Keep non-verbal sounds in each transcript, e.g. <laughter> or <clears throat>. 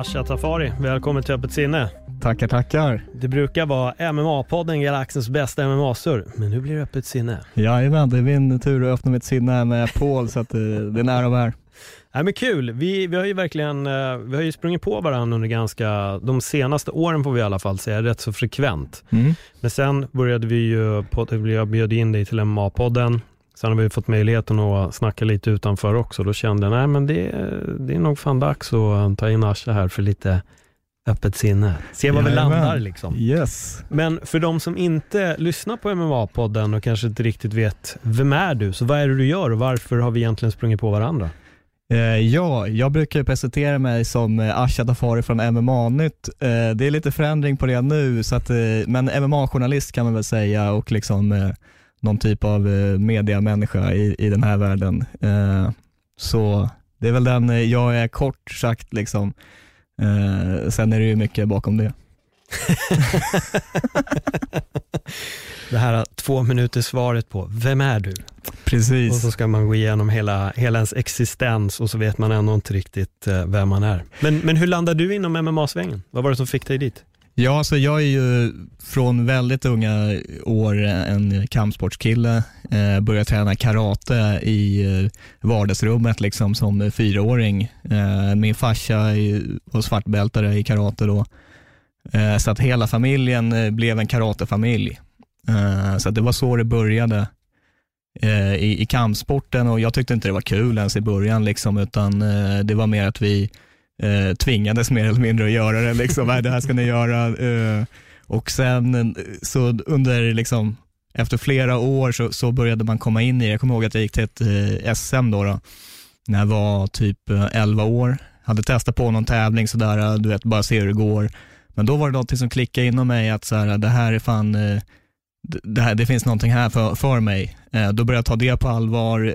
Asha Tafari, välkommen till Öppet sinne. Tackar, tackar. Det brukar vara MMA-podden, galaxens bästa MMA-surr, men nu blir det Öppet sinne. Jajamän, det är min tur att öppna mitt sinne med Paul så att det, det är nära och här. Nej, men kul, vi, vi har ju verkligen eh, vi har ju sprungit på varandra under ganska, de senaste åren får vi i alla fall säga, rätt så frekvent. Mm. Men sen började vi ju, jag bjöd in dig till MMA-podden, sen har vi fått möjligheten att snacka lite utanför också. Då kände jag, nej men det, det är nog fan dags att ta in Asha här för lite öppet sinne. Se var vi landar liksom. Yes. Men för de som inte lyssnar på MMA-podden och kanske inte riktigt vet, vem är du? Så vad är det du gör och varför har vi egentligen sprungit på varandra? Eh, ja, jag brukar presentera mig som eh, Asha Tafari från MMA-nytt. Eh, det är lite förändring på det nu, så att, eh, men MMA-journalist kan man väl säga och liksom eh, någon typ av eh, mediamänniska i, i den här världen. Eh, så det är väl den eh, jag är kort sagt liksom. Sen är det ju mycket bakom det. <laughs> Det här två minuters svaret på, vem är du? Precis. Och så ska man gå igenom hela, hela ens existens och så vet man ändå inte riktigt vem man är. Men, men hur landade du inom MMA-svängen? Vad var det som fick dig dit? Ja, alltså jag är ju från väldigt unga år en kampsportskille. Eh, började träna karate i eh, vardagsrummet liksom som fyraåring. Eh, min farsa var svartbältare i karate då. Eh, så att hela familjen eh, blev en karatefamilj. Eh, så att det var så det började eh, i, i kampsporten och jag tyckte inte det var kul ens i början liksom, utan eh, det var mer att vi eh, tvingades mer eller mindre att göra det. Liksom, det här ska ni göra. Eh, och sen eh, så under, liksom, efter flera år så, så började man komma in i det. Jag kommer ihåg att jag gick till ett eh, SM då, då, när jag var typ eh, 11 år. Hade testat på någon tävling sådär, eh, du vet, bara se hur det går. Men då var det någonting som klickade inom mig att så här, det här är fan, det, här, det finns någonting här för, för mig. Då började jag ta det på allvar,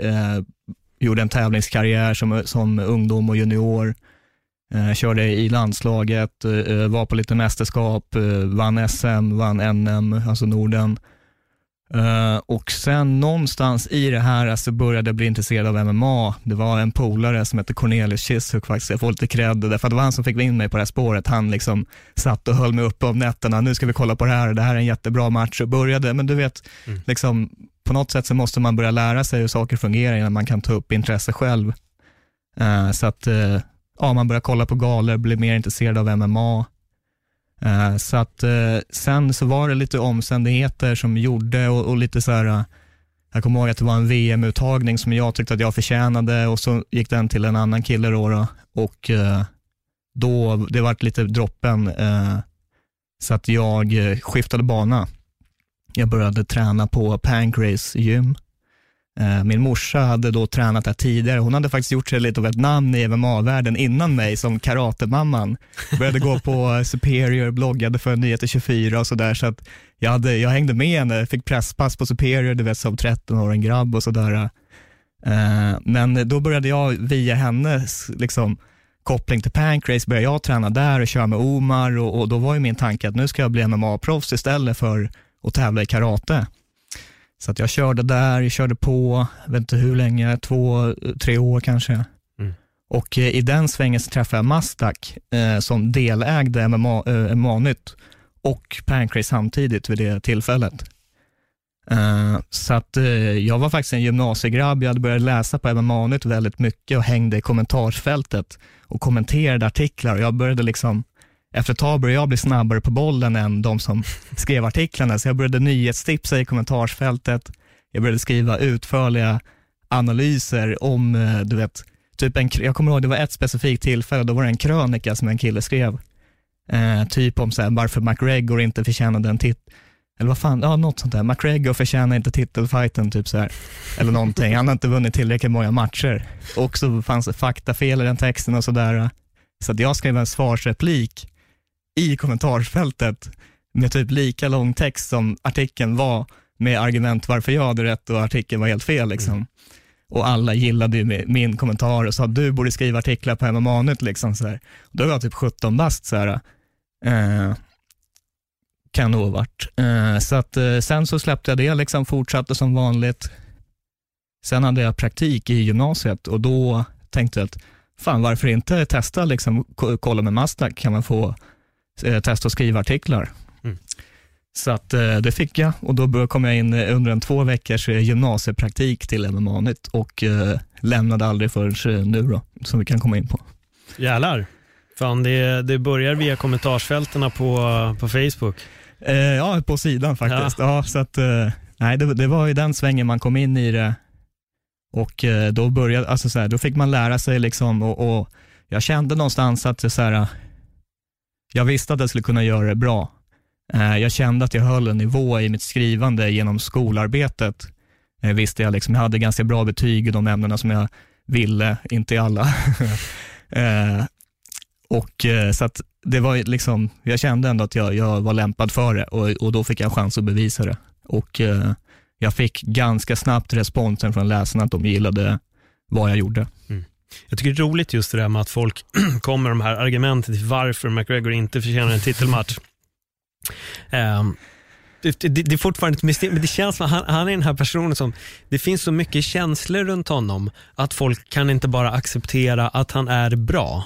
gjorde en tävlingskarriär som, som ungdom och junior. Eh, körde i landslaget, eh, var på lite mästerskap, eh, vann SM, vann NM, alltså Norden. Eh, och sen någonstans i det här så började jag bli intresserad av MMA. Det var en polare som hette Cornelius Chishook faktiskt, jag får lite cred, därför att det var han som fick in mig på det här spåret. Han liksom satt och höll mig uppe om nätterna, nu ska vi kolla på det här, det här är en jättebra match och började, men du vet, Mm. liksom, på något sätt så måste man börja lära sig hur saker fungerar innan man kan ta upp intresse själv. Eh, så att eh, ja, man börjar kolla på galor, blir mer intresserad av MMA. Eh, så att eh, sen så var det lite omständigheter som gjorde och, och lite så här, eh, jag kommer ihåg att det var en VM-uttagning som jag tyckte att jag förtjänade och så gick den till en annan kille då, då och eh, då, det vart lite droppen eh, så att jag eh, skiftade bana. Jag började träna på Pancrase gym. Eh, Min morsa hade då tränat där tidigare. Hon hade faktiskt gjort sig lite av ett namn i MMA-världen innan mig som karatemamman. Började gå på <laughs> Superior, bloggade för Nyheter 24 och sådär. Så att jag, hade, jag hängde med henne, fick presspass på Superior, du vet som 13-årig grabb och sådär. Eh, Men då började jag via hennes liksom, koppling till Pancrase, började jag träna där och köra med Omar och, och då var ju min tanke att nu ska jag bli MMA-proffs istället för att tävla i karate. Så att jag körde där, jag körde på, jag vet inte hur länge, två, tre år kanske. Mm. Och eh, i den svängen så träffade jag Mastak eh, som delägde MMA, eh, MMA-nytt och Pancrase samtidigt vid det tillfället. Eh, så att eh, jag var faktiskt en gymnasiegrabb, jag hade börjat läsa på MMA-nytt väldigt mycket och hängde i kommentarsfältet och kommenterade artiklar och jag började liksom efter ett tag började jag bli snabbare på bollen än de som <laughs> skrev artiklarna, så jag började nyhetstipsa i kommentarsfältet. Jag började skriva utförliga analyser om, eh, du vet, typ en, jag kommer ihåg det var ett specifikt tillfälle, då var det en krönika som en kille skrev. Eh, typ om så här, varför McGregor inte förtjänade en titel. Eller vad fan, ja något sånt där. McGregor förtjänar inte titelfighten, typ så här. Eller någonting. Han har inte vunnit tillräckligt många matcher. Och så fanns det faktafel i den texten och sådär. Så att jag skrev en svarsreplik i kommentarsfältet med typ lika lång text som artikeln var med argument varför jag hade rätt och artikeln var helt fel. Liksom. Mm. Och alla gillade ju min kommentar och sa att du borde skriva artiklar på MMA-nytt. Liksom, så här. Då var jag typ 17 bast. Så här. Eh, kan nog ha varit. Eh, så att, eh, sen så släppte jag det, liksom, fortsatte som vanligt. Sen hade jag praktik i gymnasiet och då tänkte jag att fan varför inte testa, liksom, kolla med Mastak, kan man få eh, testa att skriva artiklar. Mm. Så att, eh, det fick jag och då kom jag in under en två veckors eh, gymnasiepraktik till MMA Nytt och eh, lämnade aldrig förrän nu då, som vi kan komma in på. Jävlar. Fan, det, det börjar via kommentarsfältena på, på Facebook. Eh, ja, på sidan faktiskt. Ja. ja så att, eh, nej, det, det, var i den svängen man kom in i det och eh, då började, alltså så här, då fick man lära sig liksom och, och jag kände någonstans att så här, jag visste att jag skulle kunna göra det bra. Eh, jag kände att jag höll en nivå i mitt skrivande genom skolarbetet. Jag visste jag liksom, jag hade ganska bra betyg i de ämnena som jag ville, inte i alla. <laughs> Eh, och så att det var liksom, jag kände ändå att jag, jag var lämpad för det och, och då fick jag chans att bevisa det. Och jag fick ganska snabbt responsen från läsarna att de gillade vad jag gjorde. Mm. Jag tycker det är roligt just det där med att folk <clears throat> kommer med de här argumenten till varför McGregor inte förtjänar en titelmatch. Um, <laughs> det, det, det, är fortfarande ett mysterium, men det känns som att han, han, är den här personen som, det finns så mycket känslor runt honom, att folk kan inte bara acceptera att han är bra.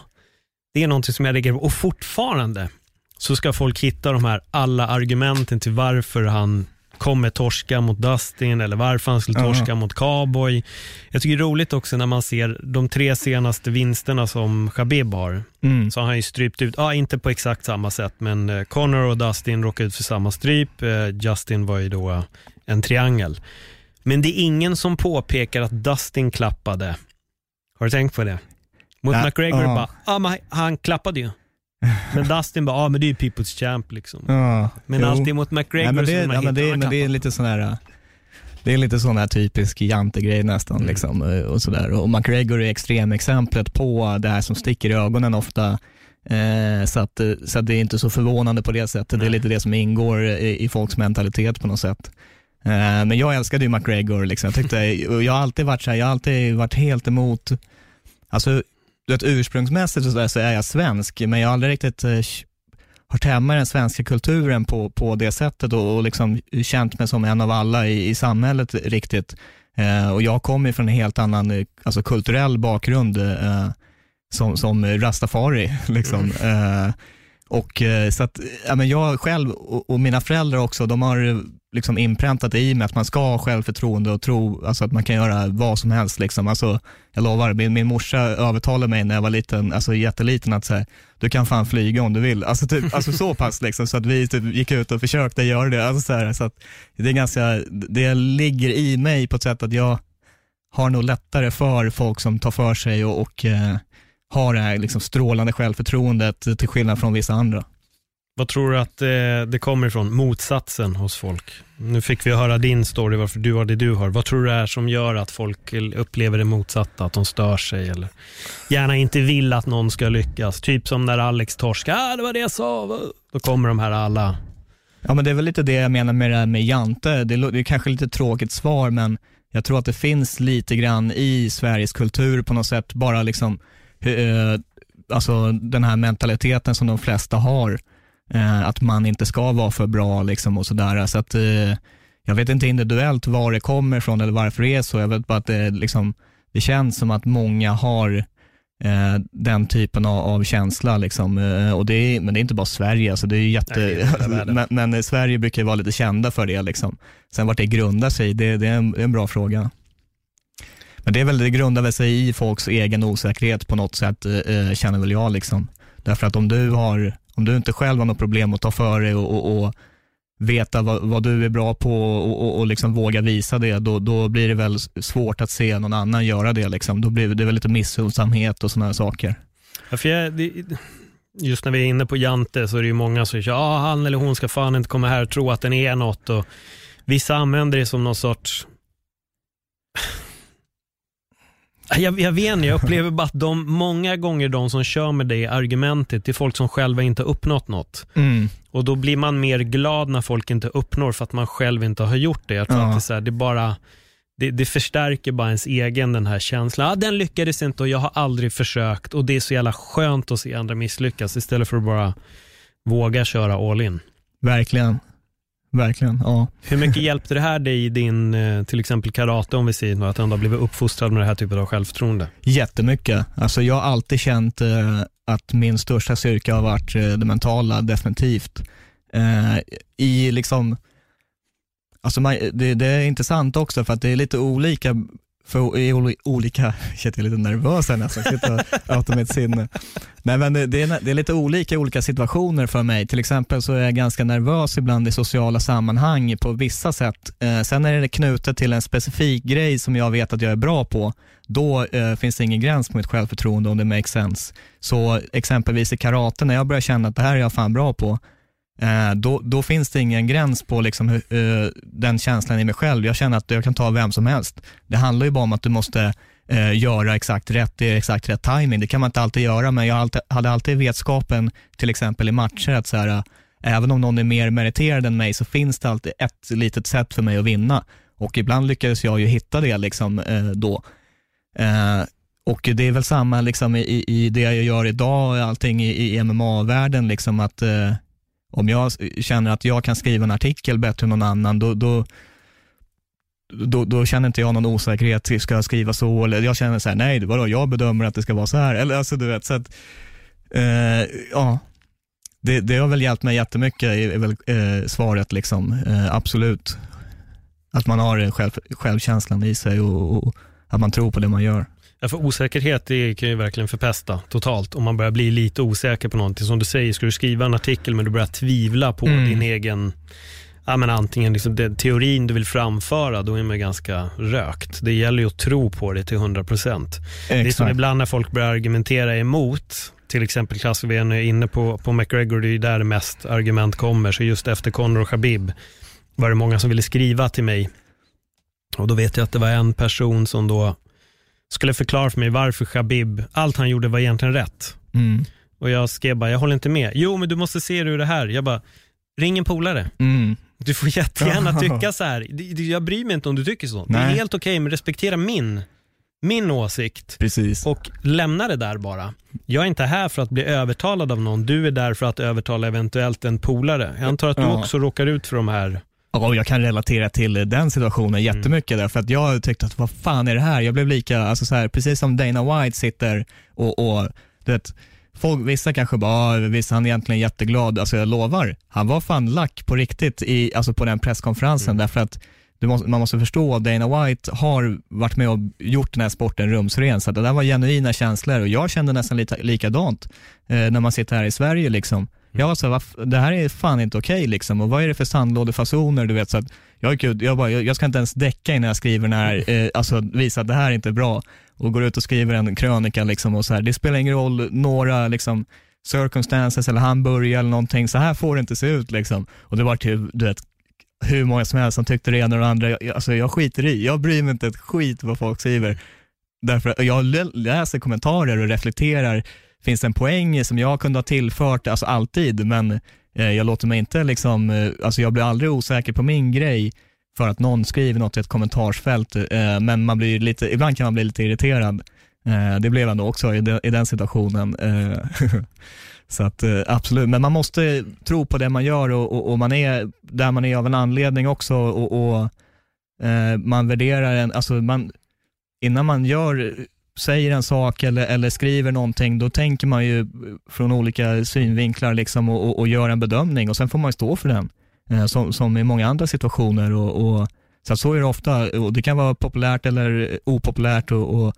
Det är någonting som jag reagerar på, och fortfarande så ska folk hitta de här alla argumenten till varför han kommer torska mot Dustin eller varför han skulle torska mot Cowboy. Jag tycker det är roligt också när man ser de tre senaste vinsterna som Khabib har. Mm. Så har han ju strypt ut, ja inte på exakt samma sätt, men eh, Connor och Dustin råkade ut för samma stryp. Eh, Justin var ju då en triangel. Men det är ingen som påpekar att Dustin klappade. Har du tänkt på det? Mot ja, McGregor, uh. bara, men han klappade ju. Men Dustin bara, ah, men det är ju People's Champ liksom. Ja, men jo. alltid mot McGregor ja, men det, ja, men det, men det är lite sån här, det är lite sån här typisk jantegrej nästan. Mm. Liksom, och, sådär. och McGregor är extremexemplet på det här som sticker i ögonen ofta. Eh, så, att, så att det är inte så förvånande på det sättet. Nej. Det är lite det som ingår i, i folks mentalitet på något sätt. Eh, men jag älskade ju McGregor. Liksom. Jag, tyckte, jag har alltid varit så här, jag har alltid varit helt emot, alltså du vet, ursprungsmässigt så, där, så är jag svensk, men jag har aldrig riktigt eh, hört hemma i den svenska kulturen på, på det sättet och, och liksom känt mig som en av alla i, i samhället riktigt. Eh, och jag kommer från en helt annan eh, alltså, kulturell bakgrund eh, som, som rastafari. <laughs> Liksom. Mm. Eh, och eh, så att, ja, men jag själv och, och, mina föräldrar också, de har liksom inpräntat i mig att man ska ha självförtroende och tro alltså att man kan göra vad som helst. Liksom. Alltså, jag lovar, min, min morsa övertalade mig när jag var liten, alltså jätteliten att säga, du kan fan flyga om du vill. Alltså, typ, alltså så pass liksom, så att vi typ gick ut och försökte göra det. Alltså, så, här, så att det är ganska, det ligger i mig på ett sätt att jag har nog lättare för folk som tar för sig och, och eh, har det här liksom strålande självförtroendet till skillnad från vissa andra. Vad tror du att eh, det kommer ifrån, motsatsen hos folk? Nu fick vi höra din story, varför du har det du har. Vad tror du är som gör att folk upplever det motsatta, att de stör sig eller gärna inte vill att någon ska lyckas? Typ som när Alex torskade, ah, det var det jag sa. Då kommer de här alla. Ja men det är väl lite det jag menar med det här med Jante. Det är, det är kanske lite tråkigt svar men jag tror att det finns lite grann i Sveriges kultur på något sätt, bara liksom eh, alltså den här mentaliteten som de flesta har, eh, att man inte ska vara för bra liksom och sådär. Så att, eh, jag vet inte individuellt var det kommer ifrån eller varför det är så. Jag vet bara att det, liksom, det känns som att många har eh, den typen av, av känsla. Liksom. Eh, och det är, men det är inte bara Sverige, alltså det är jätte, Nej, <laughs> men, men, Sverige brukar vara lite kända för det. Liksom. Sen vart det grundar sig, det, det, är en, det är en bra fråga. Men det är väl, det grundar väl sig i folks egen osäkerhet på något sätt, eh, känner väl jag. Liksom. Därför att om du, har, om du inte själv har något problem att ta för dig och, och, och veta vad, vad, du är bra på och, och, och liksom våga visa det, då, då blir det väl svårt att se någon annan göra det. Liksom. Då blir det väl lite missunnsamhet och sådana saker. Ja, för jag, det, just när vi är inne på Jante så är det ju många som säger ja han eller hon ska fan inte komma här och tro att den är något. Och vissa använder det som någon sorts jag, jag vet inte, jag upplever bara att de, många gånger de som kör med det argumentet, det är folk som själva inte uppnått något. Mm. Och då blir man mer glad när folk inte uppnår för att man själv inte har gjort det. Jag tror Ja. att det, är så här, det, bara, det, det förstärker bara ens egen den här känslan. Ah, den lyckades inte och jag har aldrig försökt och det är så jävla skönt att se andra misslyckas istället för att bara våga köra all in. Verkligen. Verkligen, ja. Hur mycket hjälpte det här dig i din, eh, till exempel karate om vi säger nu, att ändå ha blivit uppfostrad med det här typen av självförtroende? Jättemycket. Alltså jag har alltid känt eh, att min största styrka har varit eh, det mentala, definitivt. I liksom, alltså man, det, det är intressant också för att det är lite olika för i olika, <laughs> jag är lite nervös här nästan, jag sitter och med mitt sinne. Nej men det, det, är, det är lite olika i olika situationer för mig. Till exempel så är jag ganska nervös ibland i sociala sammanhang på vissa sätt. Eh, sen är det knutet till en specifik grej som jag vet att jag är bra på. Då eh, finns det ingen gräns på mitt självförtroende om det makes sense. Så exempelvis i karate, när jag börjar känna att det här är jag fan bra på, Eh, då, då finns det ingen gräns på liksom, hur- eh, den känslan i mig själv. Jag känner att jag kan ta vem som helst. Det handlar ju bara om att du måste eh, göra exakt rätt i exakt rätt timing. Det kan man inte alltid göra, men jag alltid, hade alltid vetskapen, till exempel i matcher, att så här, eh, även om någon är mer meriterad än mig så finns det alltid ett litet sätt för mig att vinna. Och ibland lyckades jag ju hitta det liksom, eh, då. Eh, och det är väl samma liksom, i, i- det jag gör idag, och allting i, i MMA-världen, liksom att eh, om jag känner att jag kan skriva en artikel bättre än någon annan, då, då, då, då känner inte jag någon osäkerhet, ska jag skriva så? Eller jag känner så här, nej, vadå, jag bedömer att det ska vara så här. Eller alltså du vet, så att, eh, ja, det, det har väl hjälpt mig jättemycket, är väl eh, svaret liksom, eh, absolut. Att man har själv, självkänslan i sig och, och att man tror på det man gör. Ja, för osäkerhet det kan ju verkligen förpesta totalt. Om man börjar bli lite osäker på någonting. Som du säger, ska du skriva en artikel men du börjar tvivla på Mm. din egen, ja men antingen liksom den teorin du vill framföra, då är man ganska rökt. Det gäller ju att tro på det till 100%. Det är som ibland när folk börjar argumentera emot, till exempel klassvn är inne på, på McGregor, det är ju där mest argument kommer. Så just efter Conor och Khabib var det många som ville skriva till mig. Och då vet jag att det var en person som då skulle förklara för mig varför Khabib, allt han gjorde var egentligen rätt. Mm. Och jag skrev bara, jag håller inte med. Jo, men du måste se det ur det här. Jag bara, ring en polare. Mm. Du får jättegärna <laughs> tycka så här. Jag bryr mig inte om du tycker så. Det är Nej. helt okej, men respektera min, min åsikt Precis. och lämna det där bara. Jag är inte här för att bli övertalad av någon. Du är där för att övertala eventuellt en polare. Jag antar att du Ja. också råkar ut för de här. Ja, jag kan relatera till den situationen jättemycket där, för att jag tyckte att vad fan är det här? Jag blev lika, alltså så här, precis som Dana White sitter och, och du vet, folk, vissa kanske bara, "Ah, visst han är egentligen jätteglad, alltså jag lovar, han var fan lack på riktigt i, alltså på den presskonferensen, därför att måste, man måste förstå att Dana White har varit med och gjort den här sporten rumsren, så det där var genuina känslor och jag kände nästan lite likadant eh, när man sitter här i Sverige liksom. Jag var så här, det här är fan inte okej liksom. Och vad är det för sandlådefasoner du vet? Så att jag gick jag bara, jag, jag ska inte ens däcka innan jag skriver den här, eh, alltså visa att det här är inte bra. Och går ut och skriver en krönika liksom och så här, det spelar ingen roll några liksom circumstances eller han börjar eller någonting, så här får det inte se ut liksom. Och det var typ, du vet, hur många som helst som tyckte det ena och det andra, jag, alltså jag skiter i, jag bryr mig inte ett skit vad folk skriver. Därför jag läser kommentarer och reflekterar, finns det en poäng som jag kunde ha tillfört, alltså alltid, men eh, jag låter mig inte liksom, eh, alltså jag blir aldrig osäker på min grej för att någon skriver något i ett kommentarsfält, eh, men man blir lite, ibland kan man bli lite irriterad. Eh, det blev jag då också i, de, i den situationen. Eh, <laughs> så att eh, absolut, men man måste tro på det man gör och, och, och man är där man är av en anledning också och, och eh, man värderar en, alltså man, innan man gör, säger en sak eller, eller skriver någonting, då tänker man ju från olika synvinklar liksom och, och, och gör en bedömning och sen får man ju stå för den. Eh, som, som i många andra situationer och, och så, så är det ofta och det kan vara populärt eller opopulärt och, och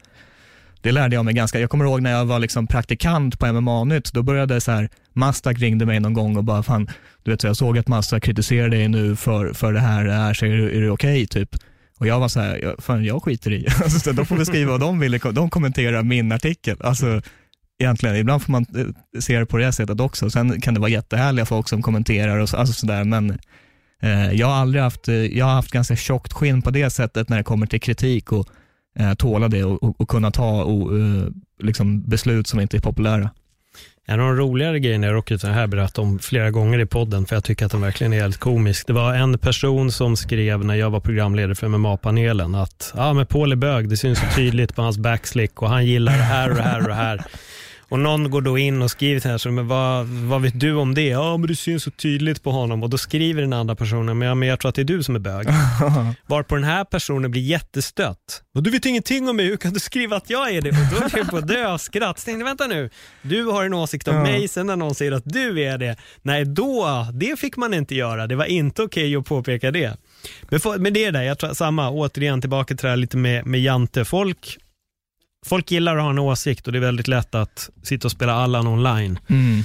det lärde jag mig ganska, jag kommer ihåg när jag var liksom praktikant på MMA-nytt, då började så här, Mastak ringde mig någon gång och bara, fan, du vet, så jag såg att Mastak kritiserade dig nu för, för det här, det här så är det, är det okej typ? Och jag var så här, fan jag skiter i, <laughs> alltså, då får vi skriva vad de vill, de kommenterar min artikel. Alltså, egentligen. Ibland får man eh, se det på det sättet också. Sen kan det vara jättehärliga folk som kommenterar och så, alltså sådär, men eh, jag har aldrig haft, eh, jag har haft ganska tjockt skinn på det sättet när det kommer till kritik och eh, tåla det och, och, och kunna ta och, eh, liksom beslut som inte är populära. En av de roligare grejerna jag råkat här berättat om flera gånger i podden, för jag tycker att den verkligen är helt komisk. Det var en person som skrev när jag var programledare för MMA-panelen att ah, men Paul är bög, det syns så tydligt på hans backslick och han gillar det här och det här och det här. Och någon går då in och skriver till henne, men vad, vad vet du om det? Ja, men det syns så tydligt på honom. Och då skriver den andra personen, men, ja, men jag tror att det är du som är bög. <laughs> Varpå den här personen blir jättestött. Och du vet ingenting om mig, hur kan du skriva att jag är det? Och då är jag på dö av skratt. Så tänkte, vänta nu, du har en åsikt om ja. mig, sen när någon säger att du är det, nej då, det fick man inte göra. Det var inte okej okay att påpeka det. Men, för, men det är det, jag tror samma, återigen tillbaka till det här lite med, med Jante. Folk folk gillar att ha en åsikt och det är väldigt lätt att sitta och spela Allan online. Mm.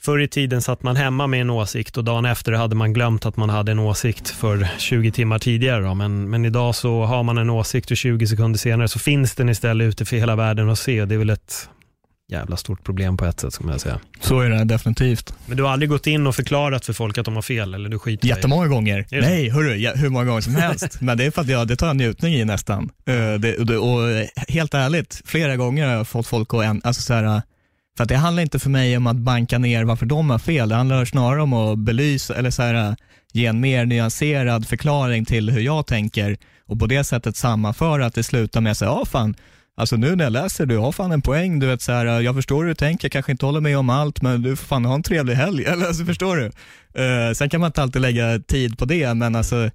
Förr i tiden satt man hemma med en åsikt och dagen efter hade man glömt att man hade en åsikt för 20 timmar tidigare. Då. Men, men idag så har man en åsikt och 20 sekunder senare så finns den istället ute för hela världen att se. Det är väl ett jävla stort problem på ett sätt, som jag säga. Så är det definitivt. Men du har aldrig gått in och förklarat för folk att de har fel, eller du skiter Jättemånga i. gånger. Nej, hörru, hur många gånger som <laughs> helst. Men det är för att jag, det tar jag njutning i nästan. Uh, det, och, och, helt ärligt, flera gånger har jag fått folk att, en, alltså så här, för att det handlar inte för mig om att banka ner varför de har fel. Det handlar snarare om att belysa, eller så här, ge en mer nyanserad förklaring till hur jag tänker och på det sättet sammanföra att det slutar med att säga, ja fan, Alltså nu när jag läser, du har fan en poäng, du vet så här, jag förstår hur du tänker, jag kanske inte håller med om allt, men du får fan ha en trevlig helg, <laughs> eller alltså förstår du? Uh, sen kan man inte alltid lägga tid på det, men alltså,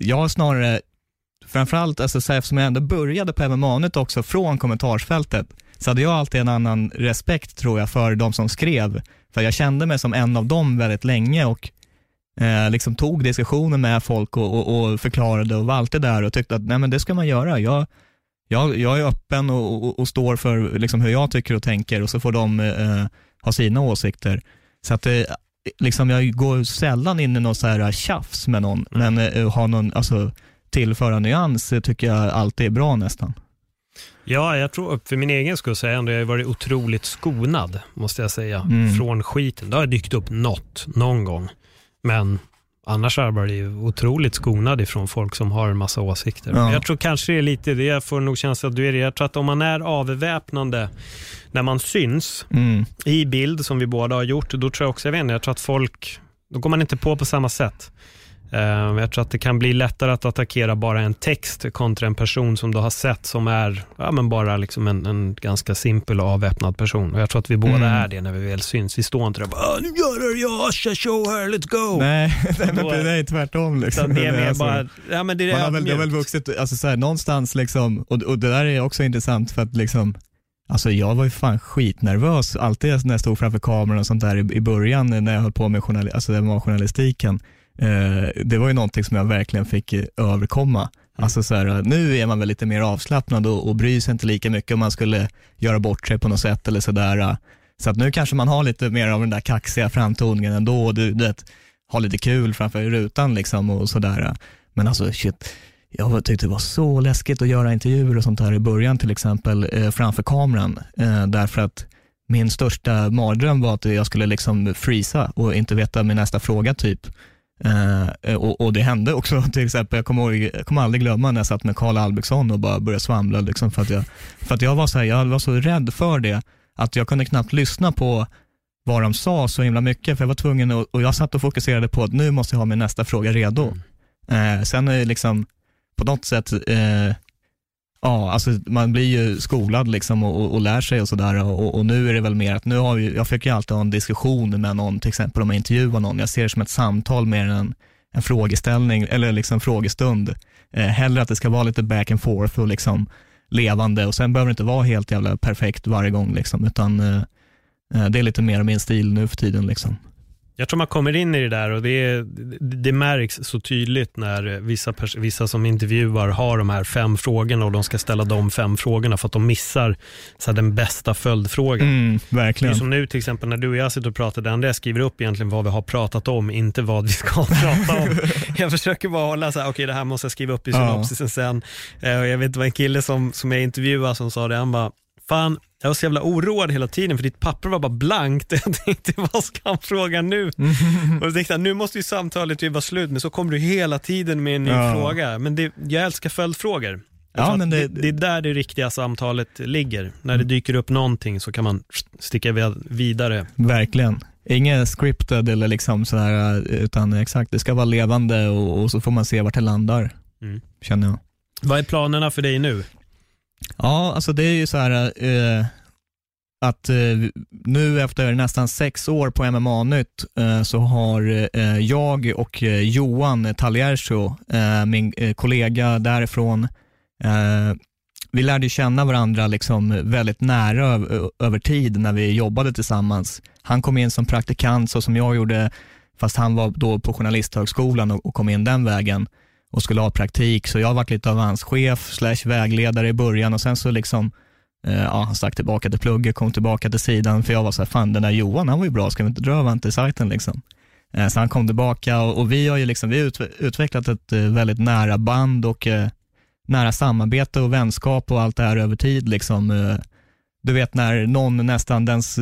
jag har snarare, framförallt, alltså, så eftersom jag ändå började på MMA också från kommentarsfältet, så hade jag alltid en annan respekt tror jag för de som skrev, för jag kände mig som en av dem väldigt länge och eh, liksom tog diskussioner med folk och, och, och förklarade och var alltid där och tyckte att nej men det ska man göra. Jag, jag, jag är öppen och, och, och står för liksom hur jag tycker och tänker och så får de eh, ha sina åsikter. Så att eh, liksom jag går sällan in i något så här tjafs med någon, mm. men eh, ha någon, alltså, tillföra nyans tycker jag alltid är bra nästan. Ja, jag tror för min egen skull så har jag ändå varit otroligt skonad, måste jag säga, mm. från skiten. Det har dykt upp något, någon gång. Men Annars har jag varit otroligt skonad ifrån folk som har en massa åsikter. Ja. Jag tror kanske det är lite det, jag får nog känsla att du är det. Jag tror att om man är avväpnande när man syns mm. i bild, som vi båda har gjort, då tror jag också, jag vet inte, jag tror att folk, då går man inte på på samma sätt. Ehm, jag tror att det kan bli lättare att attackera bara en text kontra en person som du har sett som är ja, men bara liksom en, en ganska simpel och avväpnad person. Och jag tror att vi båda mm. är det när vi väl syns. Vi står inte där och bara “nu gör det, jag Asha show här, let's go”. Nej, <laughs> det är tvärtom. Liksom. Det är mer alltså, bara, ja, men det är man har väl, det har väl vuxit, alltså så här, någonstans liksom, och, och det där är också intressant för att liksom Alltså jag var ju fan skitnervös alltid när jag stod framför kameran och sånt där i, i början när jag höll på med journal, alltså journalistiken. Eh, det var ju någonting som jag verkligen fick eh, överkomma. Alltså så här, nu är man väl lite mer avslappnad och, och bryr sig inte lika mycket om man skulle göra bort sig på något sätt eller sådär. Så att nu kanske man har lite mer av den där kaxiga framtoningen ändå och du, du vet, har lite kul framför rutan liksom och sådär. Men alltså shit, jag tyckte det var så läskigt att göra intervjuer och sånt här i början till exempel eh, framför kameran. Eh, därför att min största mardröm var att jag skulle liksom freeza och inte veta min nästa fråga typ. Uh, och, och, det hände också <laughs> till exempel, jag kommer, ihåg, jag kommer aldrig glömma när jag satt med Karl Albrektsson och bara började svamla liksom för att jag, för att jag var så här, jag var så rädd för det att jag kunde knappt lyssna på vad de sa så himla mycket för jag var tvungen att, och jag satt och fokuserade på att nu måste jag ha min nästa fråga redo. Mm. Uh, sen är liksom på något sätt uh, Ja, alltså man blir ju skolad liksom och, och, och lär sig och sådär och, och, nu är det väl mer att nu har vi, jag försöker alltid ha en diskussion med någon, till exempel om jag intervjuar någon. Jag ser det som ett samtal mer än en frågeställning eller liksom frågestund. Eh, hellre att det ska vara lite back and forth och liksom levande och sen behöver det inte vara helt jävla perfekt varje gång liksom, utan eh, eh det är lite mer min stil nu för tiden liksom. Jag tror man kommer in i det där och det, det märks så tydligt när vissa, vissa som intervjuar har de här fem frågorna och de ska ställa de fem frågorna för att de missar så här, den bästa följdfrågan. Mm, verkligen. Det är som nu till exempel när du och jag sitter och pratar, det enda jag skriver upp egentligen vad vi har pratat om, inte vad vi ska <laughs> prata om. jag försöker bara hålla så här, okej okay, det här måste jag skriva upp i synopsisen ja. sen. Uh, jag vet det var en kille som, som jag intervjuade som sa det, han bara, Fan, jag var så jävla oroad hela tiden för ditt papper var bara blankt. <laughs> Jag tänkte, vad ska han fråga nu? <laughs> Och jag tänkte, nu måste ju samtalet ju vara slut, men så kommer du hela tiden med en ny Ja. fråga. Men det, jag älskar följdfrågor. Jag Ja, men det, det- är där det riktiga samtalet ligger. När det dyker upp någonting så kan man sticka vid- vidare. Verkligen. Inget scripted eller liksom sådär, utan exakt, det ska vara levande och, och så får man se vart det landar, Mm. känner jag. Vad är planerna för dig nu? Ja, alltså det är ju så här eh, att eh, nu efter nästan sex år på MMA-nytt eh, så har eh, jag och eh, Johan Taliercio, eh, min eh, kollega därifrån, eh, vi lärde känna varandra liksom väldigt nära över tid när vi jobbade tillsammans. Han kom in som praktikant så som jag gjorde, fast han var då på Journalisthögskolan och, och kom in den vägen och skulle ha praktik, så jag har varit lite av hans chef slash vägledare i början och sen så liksom, eh, ja, han stack tillbaka till plugget, kom tillbaka till sidan, för jag var så här, fan den där Johan, han var ju bra, ska vi inte dra över han till sajten liksom? Eh, så han kom tillbaka och, och vi har ju liksom, vi har utvecklat ett eh, väldigt nära band och eh, nära samarbete och vänskap och allt det här över tid liksom. Du vet när någon nästan, dens,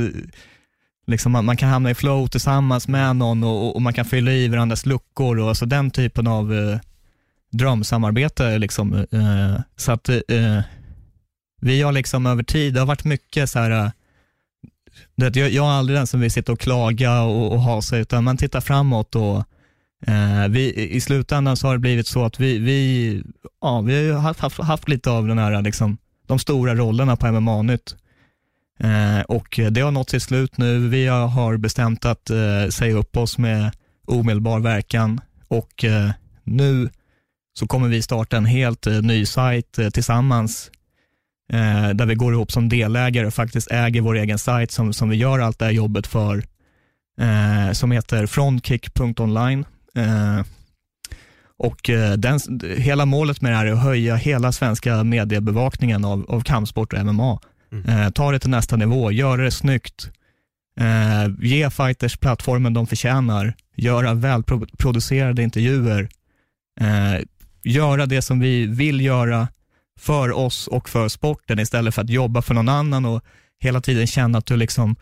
liksom, man, man kan hamna i flow tillsammans med någon och, och, man kan fylla i varandras luckor och alltså den typen av drömsamarbete. Liksom, eh, så att eh, vi har liksom över tid, det har varit mycket så här, eh, jag, jag är aldrig den som vill sitta och klaga och, och ha sig, utan man tittar framåt och eh, vi, i slutändan så har det blivit så att vi, vi, ja, vi har haft, haft, haft lite av den här, liksom, de stora rollerna på MMA-nytt. Eh, och det har nått sitt slut nu. Vi har, har bestämt att eh, säga upp oss med omedelbar verkan och eh, nu så kommer vi starta en helt eh, ny sajt eh, tillsammans eh, där vi går ihop som delägare och faktiskt äger vår egen sajt som, som vi gör allt det här jobbet för som heter frontkick.online. Och den, hela målet med det här är att höja hela svenska mediebevakningen av, av kampsport och MMA. Mm. Ta det till nästa nivå, göra det snyggt, ge fighters plattformen de förtjänar, göra välproducerade intervjuer, göra det som vi vill göra för oss och för sporten istället för att jobba för någon annan och hela tiden känna att du liksom,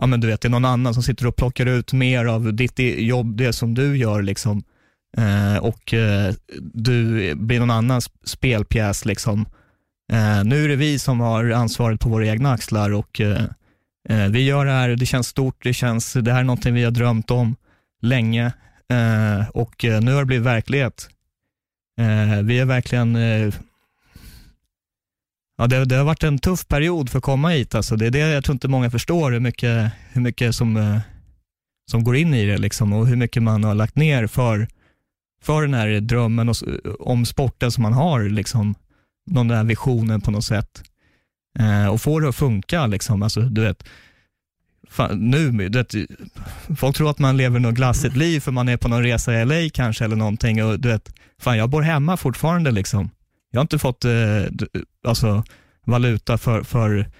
ja men du vet, det är någon annan som sitter och plockar ut mer av ditt jobb, det som du gör liksom. Eh, och eh, du blir någon annans spelpjäs liksom. Eh, nu är det vi som har ansvaret på våra egna axlar och eh, eh, vi gör det här, det känns stort, det känns, det här är någonting vi har drömt om länge eh, och eh, nu har det blivit verklighet. Eh, vi är verkligen, eh, ja det, det har varit en tuff period för att komma hit alltså. Det är det jag tror inte många förstår, hur mycket, hur mycket som, eh, som går in i det liksom och hur mycket man har lagt ner för, för den här drömmen och, eh, om sporten som man har liksom någon där visionen på något sätt. Eh, och få det att funka liksom. Alltså, du vet, fan, nu, det, folk tror att man lever något glassigt liv för man är på någon resa i LA kanske eller någonting och du vet, fan jag bor hemma fortfarande liksom. Jag har inte fått eh, alltså, valuta för, för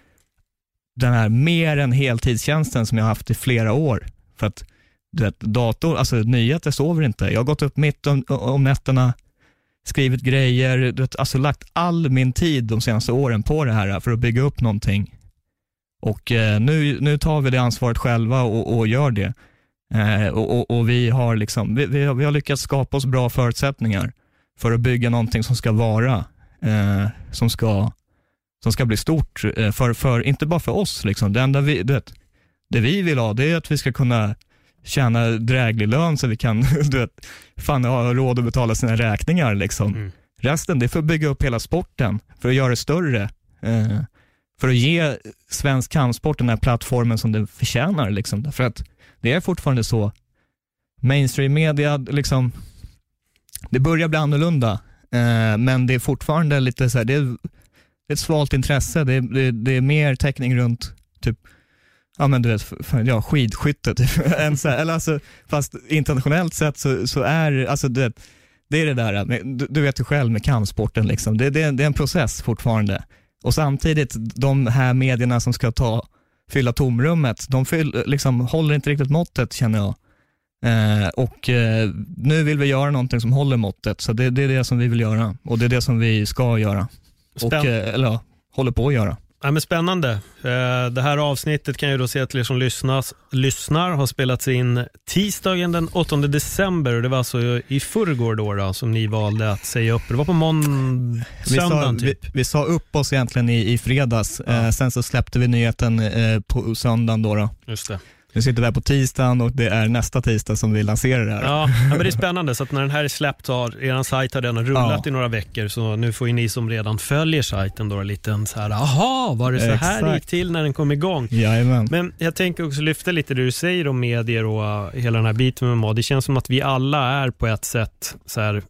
den här mer än heltidstjänsten som jag har haft i flera år. För att du vet, dator, alltså nyheter sover inte. Jag har gått upp mitt om, om nätterna, skrivit grejer, du vet, alltså lagt all min tid de senaste åren på det här för att bygga upp någonting. Och eh, nu, nu tar vi det ansvaret själva och, och gör det. Eh, och, och, och vi har liksom, vi, vi, har, vi har lyckats skapa oss bra förutsättningar för att bygga någonting som ska vara, eh, som, ska, som ska bli stort, eh, för, för, inte bara för oss. Liksom. Det enda vi, vet, det vi vill ha, det är att vi ska kunna tjäna dräglig lön så vi kan <laughs> du vet, fan, ha råd att betala sina räkningar. Liksom. Mm. Resten, det är för att bygga upp hela sporten, för att göra det större. Eh, för att ge svensk kampsport den här plattformen som den förtjänar. Liksom. Därför att det är fortfarande så, mainstream media, liksom, det börjar bli annorlunda, eh, men det är fortfarande lite så här, det är, det är ett svalt intresse. Det är, det, det är mer täckning runt typ Ja men du vet, ja, skidskytte typ. <laughs> Än så här, eller alltså, fast internationellt sett så, så är alltså, du vet, det är det där, du, du vet ju själv med kampsporten, liksom. det, det, det är en process fortfarande. Och samtidigt, de här medierna som ska ta, fylla tomrummet, de fyll, liksom, håller inte riktigt måttet känner jag. Eh, och eh, nu vill vi göra någonting som håller måttet, så det, det är det som vi vill göra och det är det som vi ska göra. Och, Spänn- eh, eller ja, håller på att göra. Ja, men spännande. Eh, det här avsnittet kan jag då säga till er som lyssnas, lyssnar har spelats in tisdagen den 8 december och det var alltså i förrgår då, då som ni valde att säga upp. Det var på måndag, söndagen vi, typ. vi, vi sa upp oss egentligen i, i fredags, eh, sen så släppte vi nyheten eh, på söndagen. Då, då. Just det. Nu sitter vi här på tisdagen och det är nästa tisdag som vi lanserar det här. Ja, men det är <laughs> spännande. Så att när den här är släppt så har er sajt har redan rullat Ja. i några veckor. Så nu får ju ni som redan följer sajten då en liten så här, aha, var det så här Exakt. det gick till när den kom igång? Jajamän. Men jag tänker också lyfta lite det du säger om medier och uh, hela den här biten med MMA. Det känns som att vi alla är på ett sätt så här,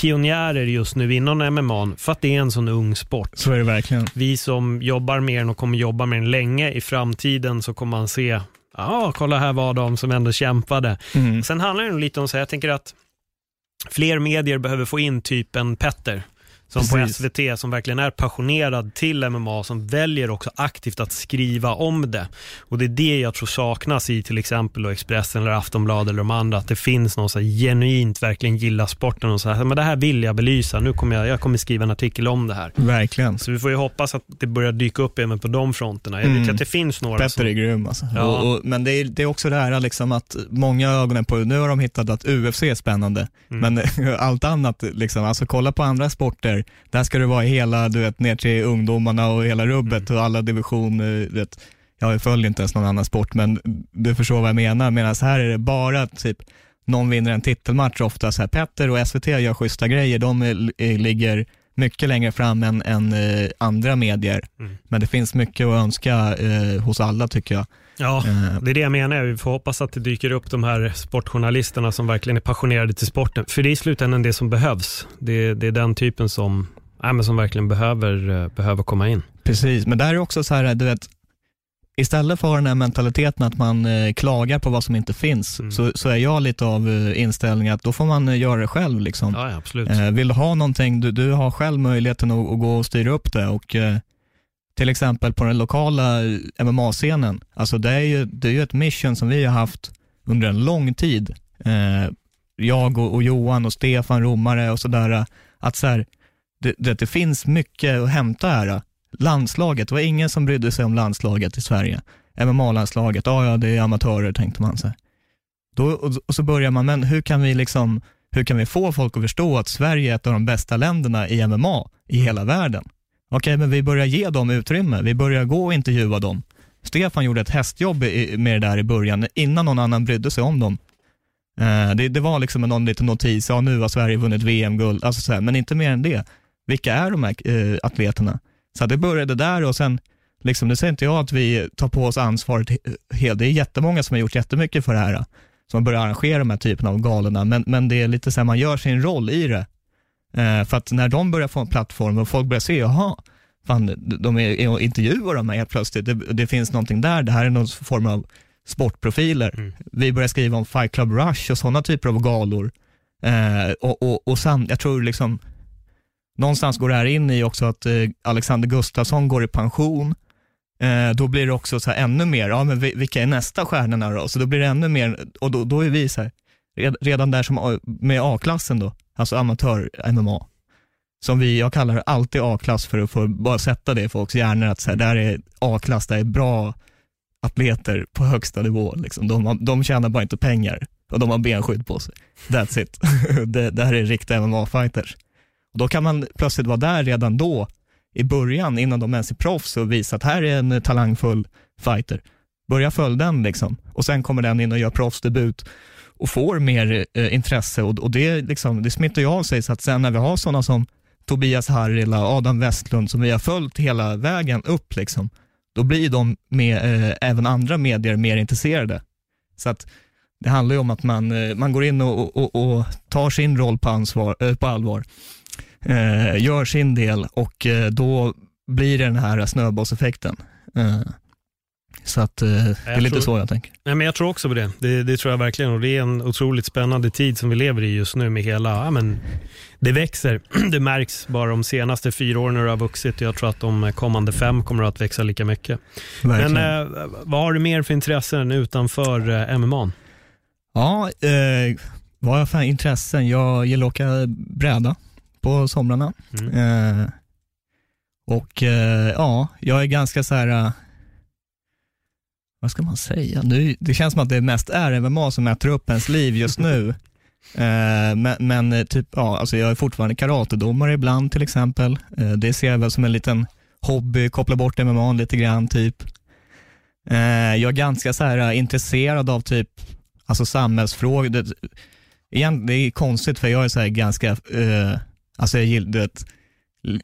pionjärer just nu inom MMA för att det är en sån ung sport. Så är det verkligen. Vi som jobbar med den och kommer jobba med den länge i framtiden så kommer man se, ja kolla här var de som ändå kämpade. Mm. Sen handlar det nog lite om så här, jag tänker att fler medier behöver få in typen Petter. Som på Precis. SVT som verkligen är passionerad till MMA som väljer också aktivt att skriva om det. Och det är det jag tror saknas i till exempel Expressen eller Aftonbladet eller de andra. Att det finns någon här genuint verkligen gillar sporten och så här, men det här vill jag belysa. Nu kommer jag, jag kommer skriva en artikel om det här. Verkligen. Så vi får ju hoppas att det börjar dyka upp även på de fronterna. Jag vet Mm. att det finns några Petter som... är grym alltså. Ja. Och, och, men det är, det är också det här liksom att många ögonen på, nu har de hittat att UFC är spännande, Mm. men <laughs> allt annat, liksom, alltså kolla på andra sporter, där ska det vara hela, du vet, ner till ungdomarna och hela rubbet och alla divisioner, du vet, jag följer inte ens någon annan sport, men du förstår vad jag menar, medan här är det bara typ, någon vinner en titelmatch ofta, så här, Petter och SVT gör schyssta grejer, de är, ligger mycket längre fram än, än eh, andra medier. Mm. Men det finns mycket att önska eh, hos alla tycker jag. Ja, Eh, det är det jag menar. Vi får hoppas att det dyker upp de här sportjournalisterna som verkligen är passionerade till sporten. För det är i slutändan det som behövs. Det, det är den typen som, ja, men som verkligen behöver, eh, behöver komma in. Precis, men där är också så här, du vet, istället för att ha den här mentaliteten att man eh, klagar på vad som inte finns, Mm. så, så är jag lite av inställningen att då får man göra det själv. Liksom. Ja, absolut. Vill du ha någonting, du, du har själv möjligheten att, att gå och styra upp det och till exempel på den lokala MMA-scenen, alltså det är, ju, det är ju ett mission som vi har haft under en lång tid. Eh, jag och, och Johan och Stefan Romare och sådär, att så här, det, det, det finns mycket att hämta här. Landslaget, det var ingen som brydde sig om landslaget i Sverige. MMA-landslaget, ja ja det är amatörer tänkte man sig. Då, och, och så börjar man, men hur kan vi liksom hur kan vi få folk att förstå att Sverige är ett av de bästa länderna i MMA i hela världen? Okej, men vi börjar ge dem utrymme. Vi börjar gå och intervjua dem. Stefan gjorde ett hästjobb i- med det där i början, innan någon annan brydde sig om dem. Eh, det, det var liksom någon liten notis, ja nu har Sverige vunnit VM-guld, alltså så här, men inte mer än det. Vilka är de här eh, atleterna? Så det började där och sen, liksom, nu säger inte jag att vi tar på oss ansvaret helt, det är jättemånga som har gjort jättemycket för det här som börjar arrangera de här typerna av galorna, men, men det är lite så här, man gör sin roll i det. Eh, för att när de börjar få en plattform och folk börjar se, jaha, fan, de är, är intervjuar dem här helt plötsligt, det, det finns någonting där, det här är någon form av sportprofiler. Mm. Vi börjar skriva om Fight Club Rush och sådana typer av galor. Eh, och och, och sam, jag tror liksom, någonstans går det här in i också att eh, Alexander Gustafsson går i pension, eh, då blir det också så här ännu mer, ja men vi- vilka är nästa stjärnorna då? Så då blir det ännu mer, och då, då är vi så här, red, redan där som med A-klassen då, alltså amatör-MMA, som vi, jag kallar det alltid A-klass för att få bara sätta det i folks hjärnor, att så här, där är A-klass, där är bra atleter på högsta nivå, liksom. de, har- de tjänar bara inte pengar och de har benskydd på sig. That's it. <laughs> det, det här är riktiga MMA-fighters. Och då kan man plötsligt vara där redan då, i början, innan de ens är proffs och visa att här är en talangfull fighter. Börja följa den liksom. Och sen kommer den in och gör proffsdebut och får mer eh, intresse och, och det, liksom, det smittar ju av sig så att sen när vi har sådana som Tobias Harila, Adam Westlund som vi har följt hela vägen upp liksom, då blir de med, eh, även andra medier mer intresserade. Så att det handlar ju om att man, eh, man går in och, och, och tar sin roll på, ansvar, eh, på allvar, eh, gör sin del och eh, då blir det den här snöbollseffekten. Eh, så att eh, det är lite tror- så jag tänker. Nej, men jag tror också på det. det. Det tror jag verkligen. Och Det är en otroligt spännande tid som vi lever i just nu med hela, ja, men det växer. <clears throat> Det märks bara de senaste fyra åren när det har vuxit och jag tror att de kommande fem kommer att växa lika mycket. Verkligen. Men eh, vad har du mer för intressen utanför eh, MMA? Ja, eh, vad har jag för intressen? Jag gillar att åka bräda på somrarna. Mm. Eh, Och eh, ja, jag är ganska så här, eh, vad ska man säga? Nu, det känns som att det mest är MMA som äter upp ens liv just nu. <laughs> Eh, men, men eh, typ, ja, alltså jag är fortfarande karatedomare ibland till exempel. Eh, det ser jag väl som en liten hobby, koppla bort MMA lite grann typ. Eh, jag är ganska så här, eh, intresserad av typ, alltså samhällsfrågor. Det, igen, det är konstigt för jag är så här ganska, eh, alltså jag gillar,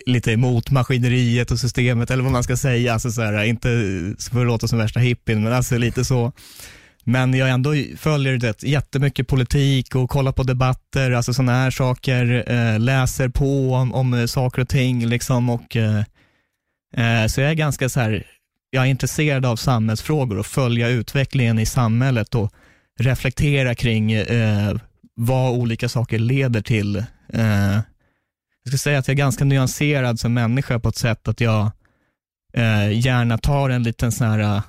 lite emot maskineriet och systemet eller vad man ska säga. Alltså så här, inte för att låta som värsta hippien, men alltså lite så. Men jag ändå följer det jättemycket politik och kollar på debatter, alltså sådana här saker, eh, läser på om, om eh, saker och ting liksom och eh, eh, så jag är ganska så här, jag är intresserad av samhällsfrågor och följa utvecklingen i samhället och reflektera kring eh, vad olika saker leder till. Eh, jag ska säga att jag är ganska nyanserad som människa på ett sätt att jag eh, gärna tar en liten sån här,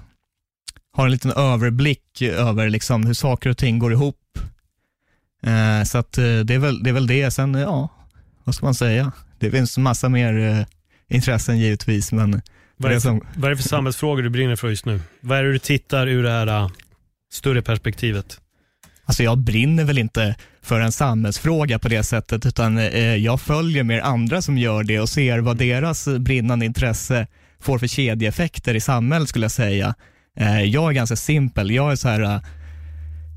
har en liten överblick över liksom hur saker och ting går ihop. Eh, så att eh, det, är väl, det är väl det. Sen, ja, vad ska man säga? Det finns massa mer eh, intressen givetvis, men Vad är, det som, vad är det för samhällsfrågor du brinner för just nu? Vad är det du tittar ur det här äh, större perspektivet? Alltså jag brinner väl inte för en samhällsfråga på det sättet, utan eh, jag följer mer andra som gör det och ser vad deras brinnande intresse får för kedjeeffekter i samhället skulle jag säga. Eh, jag är ganska simpel. Jag är så här, eh,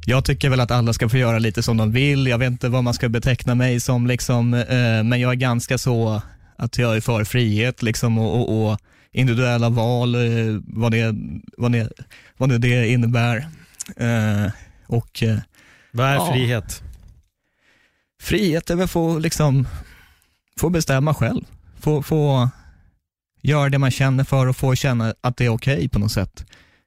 jag tycker väl att alla ska få göra lite som de vill. Jag vet inte vad man ska beteckna mig som, liksom, eh, men jag är ganska så att jag är för frihet liksom, och, och, och individuella val, eh, vad, det, vad, det, vad det, det innebär. Eh, och eh, vad är Ja. frihet? frihet är väl att få, liksom, få bestämma själv. Få, få göra det man känner för och få känna att det är okej på något sätt.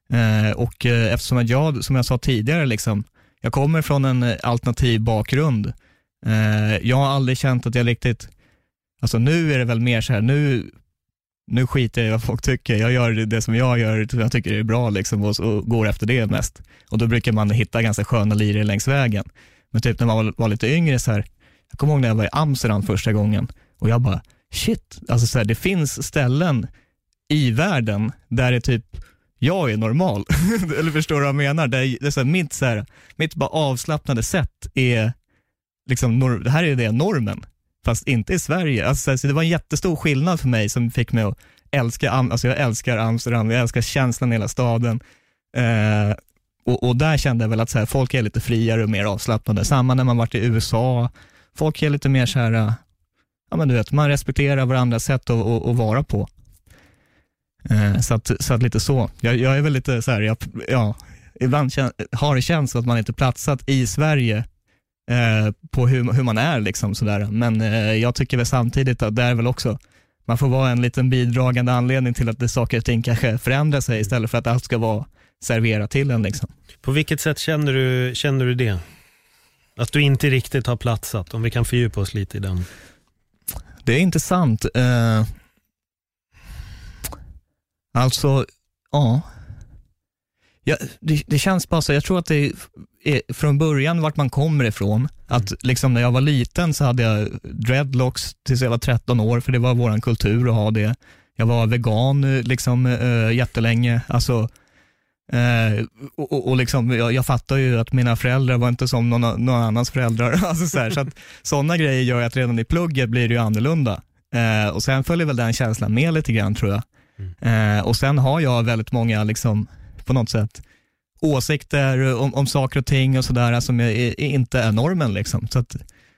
Eh, och eh, eftersom att jag, som jag sa tidigare, liksom, jag kommer från en eh, alternativ bakgrund. Eh, jag har aldrig känt att jag riktigt, alltså nu är det väl mer så här, nu, nu skiter jag i vad folk tycker. Jag gör det som jag gör, som jag tycker är bra liksom, och, och går efter det mest. Och då brukar man hitta ganska sköna lirare längs vägen. Men typ när man var, var lite yngre så här, jag kommer ihåg när jag var i Amsterdam första gången och jag bara, shit, alltså så här, det finns ställen i världen där det typ, jag är normal. <laughs> Eller förstår du vad jag menar? Där, det är så här, mitt, så här, mitt bara avslappnade sätt är, liksom, nor- det här är det normen, fast inte i Sverige. Alltså, så det var en jättestor skillnad för mig som fick mig att älska, alltså jag älskar Amsterdam, jag älskar känslan i hela staden. Eh, och, och där kände jag väl att så här, folk är lite friare och mer avslappnade. Samma när man varit i USA. Folk är lite mer så här, eh, ja men du vet, man respekterar varandras sätt att, att, att vara på. Eh, så, att, så att lite så. Jag, jag är väl lite så här, jag, ja, ibland kän, har det känts som att man inte platsat i Sverige på hur, hur man är liksom sådär. Men eh, jag tycker väl samtidigt att det är väl också, man får vara en liten bidragande anledning till att det saker och ting kanske förändrar sig istället för att allt ska vara serverat till en liksom. På vilket sätt känner du, känner du det? Att du inte riktigt har platsat, om vi kan fördjupa oss lite i den. Det är intressant. Eh, alltså, ja. Ja det, det känns bara så, jag tror att det är från början vart man kommer ifrån. Att liksom när jag var liten så hade jag dreadlocks tills jag var 13 år, för det var vår kultur att ha det. Jag var vegan eh, liksom eh, jättelänge. Alltså, Eh, och, och, liksom, jag, jag fattar ju att mina föräldrar var inte som någon, någon annans föräldrar. <laughs> Alltså så här, så att, sådana grejer gör att redan i plugget blir det ju annorlunda. Eh, och sen följer väl den känslan med lite grann tror jag. Eh, och sen har jag väldigt många, liksom, på något sätt, åsikter om, om saker och ting och sådär som är, är, inte är normen. Liksom. Så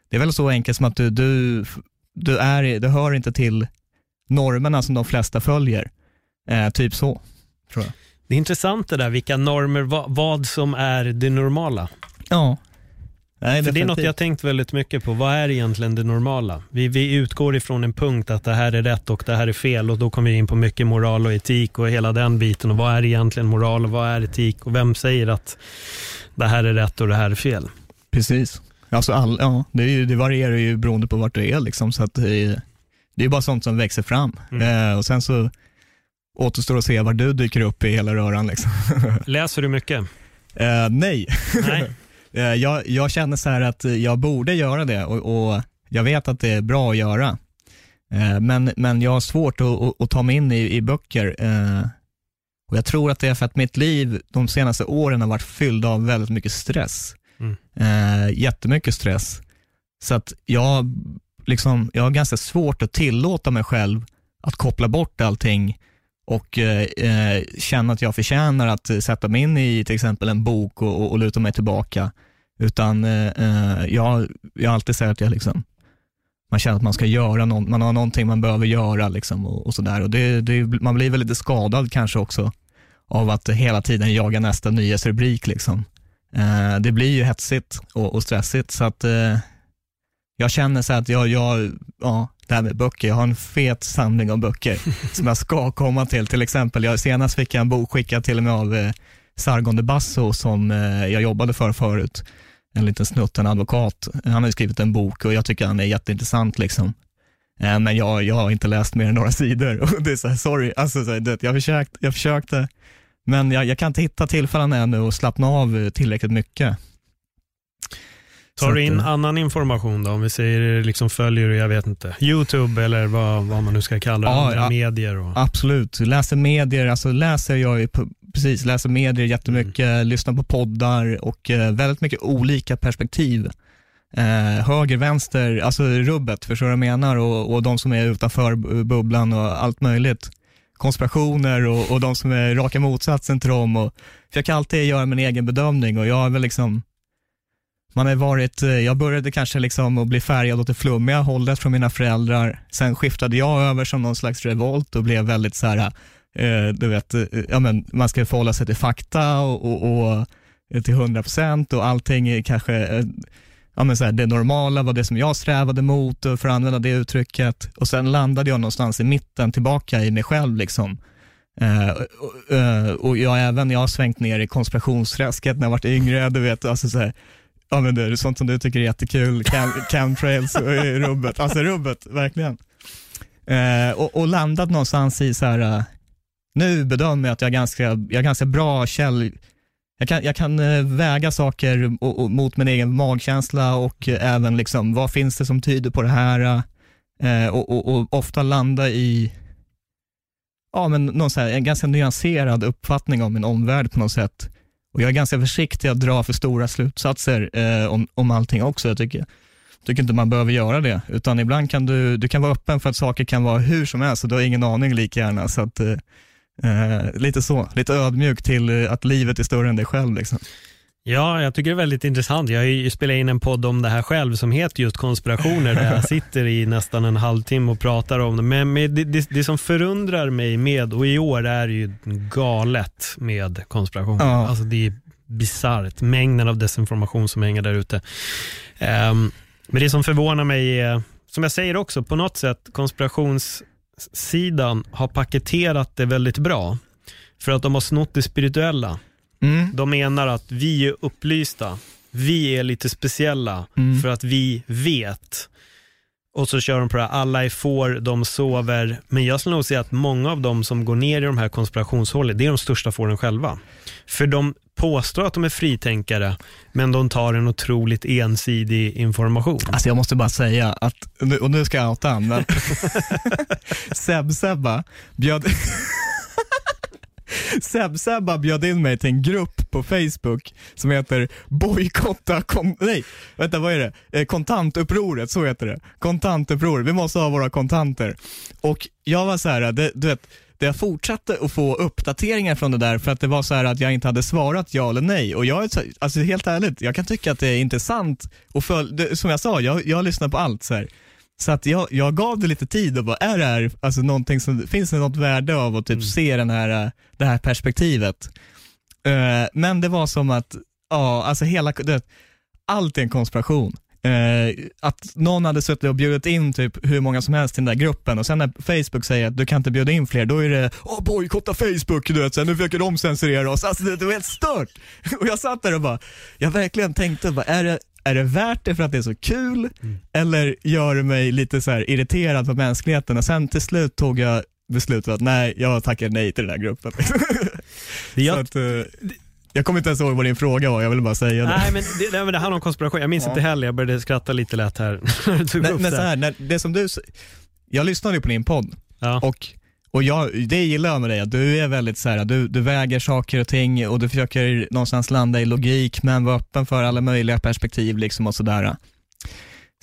det är väl så enkelt som att du, du, du, är, du hör inte till normerna som de flesta följer. Eh, typ så, tror jag. Det är intressant det där, vilka normer, vad, vad som är det normala. Ja. Nej, För det är något jag tänkt väldigt mycket på. Vad är egentligen det normala? Vi, vi utgår ifrån en punkt att det här är rätt och det här är fel och då kommer vi in på mycket moral och etik och hela den biten. Och vad är egentligen moral och vad är etik och vem säger att det här är rätt och det här är fel? Precis. Alltså all, ja, det, är ju, det varierar ju beroende på vart du är liksom, så att det, är- det är bara sånt som växer fram. Mm. Eh, och sen så återstår att se var du dyker upp i hela röran. Liksom. <laughs> Läser du mycket? Eh, nej, Nej. <laughs> Eh, jag, jag känner så här att jag borde göra det och, och jag vet att det är bra att göra. Eh, men, men jag har svårt att, att, att ta mig in i, i böcker. Eh, och jag tror att det är för att mitt liv de senaste åren har varit fylld av väldigt mycket stress. Mm. Eh, jättemycket stress. Så att jag, liksom, jag har ganska svårt att tillåta mig själv att koppla bort allting och eh, eh, känna att jag förtjänar att sätta mig in i till exempel en bok och, och, och luta mig tillbaka. Utan eh, eh jag, jag har alltid sagt att jag liksom, man känner att man ska göra något, man har någonting man behöver göra liksom och, och sådär. Och det, det, man blir väl lite skadad kanske också av att hela tiden jaga nästa nyhetsrubrik. Liksom. Eh, det blir ju hetsigt och, och stressigt så att eh, jag känner så att jag, jag, ja, det här med böcker, jag har en fet samling av böcker <laughs> som jag ska komma till. Till exempel, jag, senast fick jag en bok skickad till med av eh, Sargon de Basso som eh, jag jobbade för förut. En liten snutt, en advokat. Han har skrivit en bok och jag tycker han är jätteintressant. Liksom. Eh, men jag, jag har inte läst mer än några sidor <laughs> och det är så här, sorry, alltså, så här, det, jag, försökt, jag försökte, men jag, jag kan inte hitta tillfällen ännu och slappna av tillräckligt mycket. Tar du in annan information då? Om vi säger liksom följer jag vet inte, YouTube eller vad, vad man nu ska kalla det, ja, andra ja, medier? Och... Absolut, läser medier, alltså läser jag ju, precis, läser medier jättemycket, mm. lyssnar på poddar och eh, väldigt mycket olika perspektiv. Eh, höger, vänster, alltså rubbet, förstår du vad jag menar? Och, och de som är utanför bubblan och allt möjligt. Konspirationer och, och de som är raka motsatsen till dem. Och, jag kan alltid göra min egen bedömning och jag har väl liksom man har varit, eh, jag började kanske liksom att bli färgad åt det flummiga hållet från mina föräldrar. Sen skiftade jag över som någon slags revolt och blev väldigt så här, eh, du vet, eh, ja men man ska förhålla sig till fakta och, och, och till 100% och allting är kanske, ja men så här, det normala var det som jag strävade mot för att använda det uttrycket. Och sen landade jag någonstans i mitten, tillbaka i mig själv liksom. Uh, uh, och jag även, jag har svängt ner i konspirationsträsket när jag varit yngre, du vet, alltså så här, Ja men det är sånt som du tycker är jättekul, Cam, <laughs> chemtrails och rubbet, alltså rubbet, verkligen. Eh, och, och, landat någonstans i så här, uh, nu bedömer jag att jag är ganska, jag är ganska bra käll, jag kan, jag kan uh, väga saker och, och, mot min egen magkänsla och även liksom, vad finns det som tyder på det här? och, och, ofta landa i, ja men någon så här, en ganska nyanserad uppfattning om min omvärld på något sätt. Och jag är ganska försiktig att dra för stora slutsatser eh, om, om allting också. Jag tycker, tycker inte man behöver göra det, utan ibland kan du, du kan vara öppen för att saker kan vara hur som helst och du har ingen aning lika gärna. Så att, eh, eh lite så, lite ödmjuk till att livet är större än dig själv. Liksom. Ja, jag tycker det är väldigt intressant. Jag har ju spelat in en podd om det här själv som heter just konspirationer där jag <laughs> sitter i nästan en halvtimme och pratar om det. Men det, det, det, som förundrar mig med, och i år är det ju galet med konspirationer. Ja. Alltså det är bisarrt, mängden av desinformation som hänger där ute. Um, men det som förvånar mig är, som jag säger också, på något sätt konspirationssidan har paketerat det väldigt bra. För att de har snott det spirituella. Mm. De menar att vi är upplysta, vi är lite speciella mm. för att vi vet. Och så kör de på det här, alla är får, de sover. Men jag skulle nog säga att många av dem som går ner i de här konspirationshållen, det är de största fåren själva. För de påstår att de är fritänkare, men de tar en otroligt ensidig information. Alltså jag måste bara säga att, och nu ska jag outa han, men <laughs> Seb-Sebba bjöd <laughs> <laughs> Seb-Sebba bjöd in mig till en grupp på Facebook som heter Bojkotta, kon- nej, vänta vad är det? Eh, kontantupproret, så heter det. Kontantupproret, vi måste ha våra kontanter. Och jag var så här, det, du vet, det jag fortsatte att få uppdateringar från det där för att det var så att jag inte hade svarat ja eller nej. Och jag, alltså helt ärligt, jag kan tycka att det är intressant och för, som jag sa, jag, jag lyssnar på allt. Så här. Så att jag, jag gav det lite tid och bara, är det här, alltså någonting som, finns det något värde av att typ mm. se den här, det här perspektivet? Uh, men det var som att, ja, alltså hela, det, allt är en konspiration. Uh, att någon hade suttit och bjudit in typ hur många som helst till den där gruppen och sen när Facebook säger att du kan inte bjuda in fler, då är det åh bojkotta Facebook, du vet, sen nu försöker de censurera oss. Alltså det, det var helt stört. <laughs> Och jag satt där och bara, jag verkligen tänkte, bara, är det, är det värt det för att det är så kul mm. eller gör det mig lite så irriterad på mänskligheten? Och sen till slut tog jag beslutet att nej, jag tackar nej till den här gruppen. <laughs> jag, att, uh, jag kommer inte ens ihåg vad din fråga var, jag ville bara säga det. Nej men det, nej, men det handlar om konspiration, jag minns ja. inte heller, jag började skratta lite lätt här. <laughs> men, men så här, när, det som du jag lyssnade ju på din podd Ja. och, och jag, det gillar jag med dig, att du är väldigt så här, du, du väger saker och ting och du försöker någonstans landa i logik men vara öppen för alla möjliga perspektiv liksom och sådär.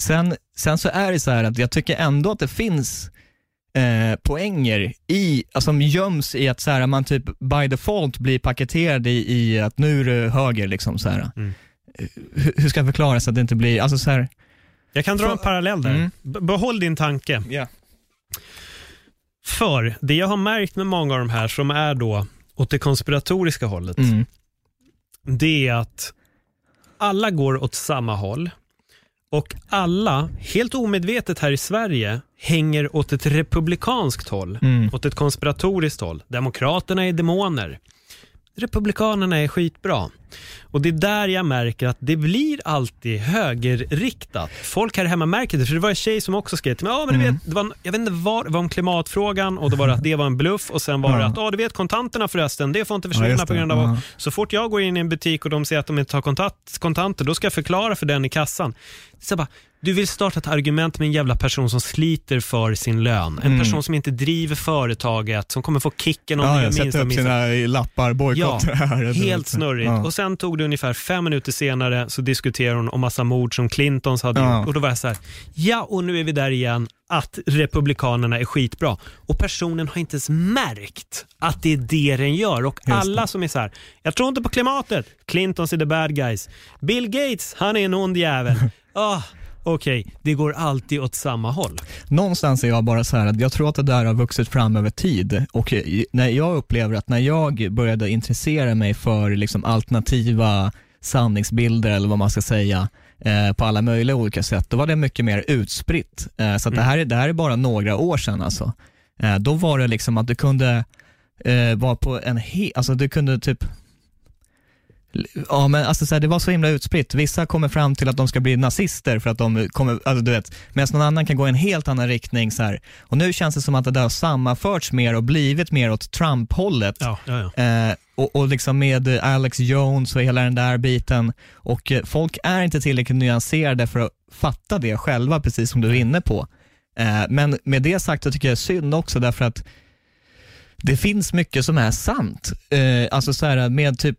Sen, sen så är det så här att jag tycker ändå att det finns eh, poänger i, alltså, som göms i att så här, man typ by default blir paketerad i, i att nu är du höger. Liksom, så här. Mm. Hur, hur ska jag förklara så att det inte blir, alltså så här, Jag kan dra För- en parallell där. Mm. Behåll din tanke. ja. För det jag har märkt med många av de här som är då åt det konspiratoriska hållet, Mm. det är att alla går åt samma håll och alla, helt omedvetet här i Sverige, hänger åt ett republikanskt håll, Mm. åt ett konspiratoriskt håll. Demokraterna är demoner. Republikanerna är skitbra. Och det är där jag märker att det blir alltid högerriktat. Folk här hemma märker det, för det var en tjej som också skrev till mig, ja men du Mm. vet, det var, jag vet inte vad, det var om klimatfrågan och då var det att det var en bluff och sen var det Ja. att, ja du vet kontanterna förresten, det får inte Ja, försvinna just på grund av Ja. att så fort jag går in i en butik och de säger att de inte har kontant, kontanter, då ska jag förklara för den i kassan. Så bara, du vill starta ett argument med en jävla person som sliter för sin lön. En Mm. person som inte driver företaget, som kommer få kicken om Ja, sätter minsta upp minsta. sina lappar, bojkott <laughs> det här. Helt snurrigt. Ja. Och sen tog det ungefär fem minuter senare så diskuterade hon om massa mord som Clintons hade Ja. gjort. Och då var jag så här, ja och nu är vi där igen, att republikanerna är skitbra. Och personen har inte ens märkt att det är det den gör. Och det. alla som är så här, jag tror inte på klimatet, Clintons är the bad guys. Bill Gates, han är en ond jävel. <laughs> Ah, Okej, det går alltid åt samma håll. Någonstans är jag bara så här att jag tror att det där har vuxit fram över tid och när jag upplever att när jag började intressera mig för liksom alternativa sanningsbilder eller vad man ska säga eh, på alla möjliga olika sätt, då var det mycket mer utspritt. Eh, så att det, här, är- det här är bara några år sedan alltså. Eh, då var det liksom att du kunde eh, vara på en he- alltså du kunde typ Ja men alltså så här, det var så himla utspritt. Vissa kommer fram till att de ska bli nazister för att de kommer, alltså du vet, medan någon annan kan gå i en helt annan riktning så här. Och nu känns det som att det där har sammanförts mer och blivit mer åt Trump-hållet. Ja, ja, ja. Eh, och, och liksom med Alex Jones och hela den där biten. Och eh, folk är inte tillräckligt nyanserade för att fatta det själva, precis som du är inne på. Eh, men med det sagt så tycker jag det är synd också därför att det finns mycket som är sant. Eh, alltså så här med typ,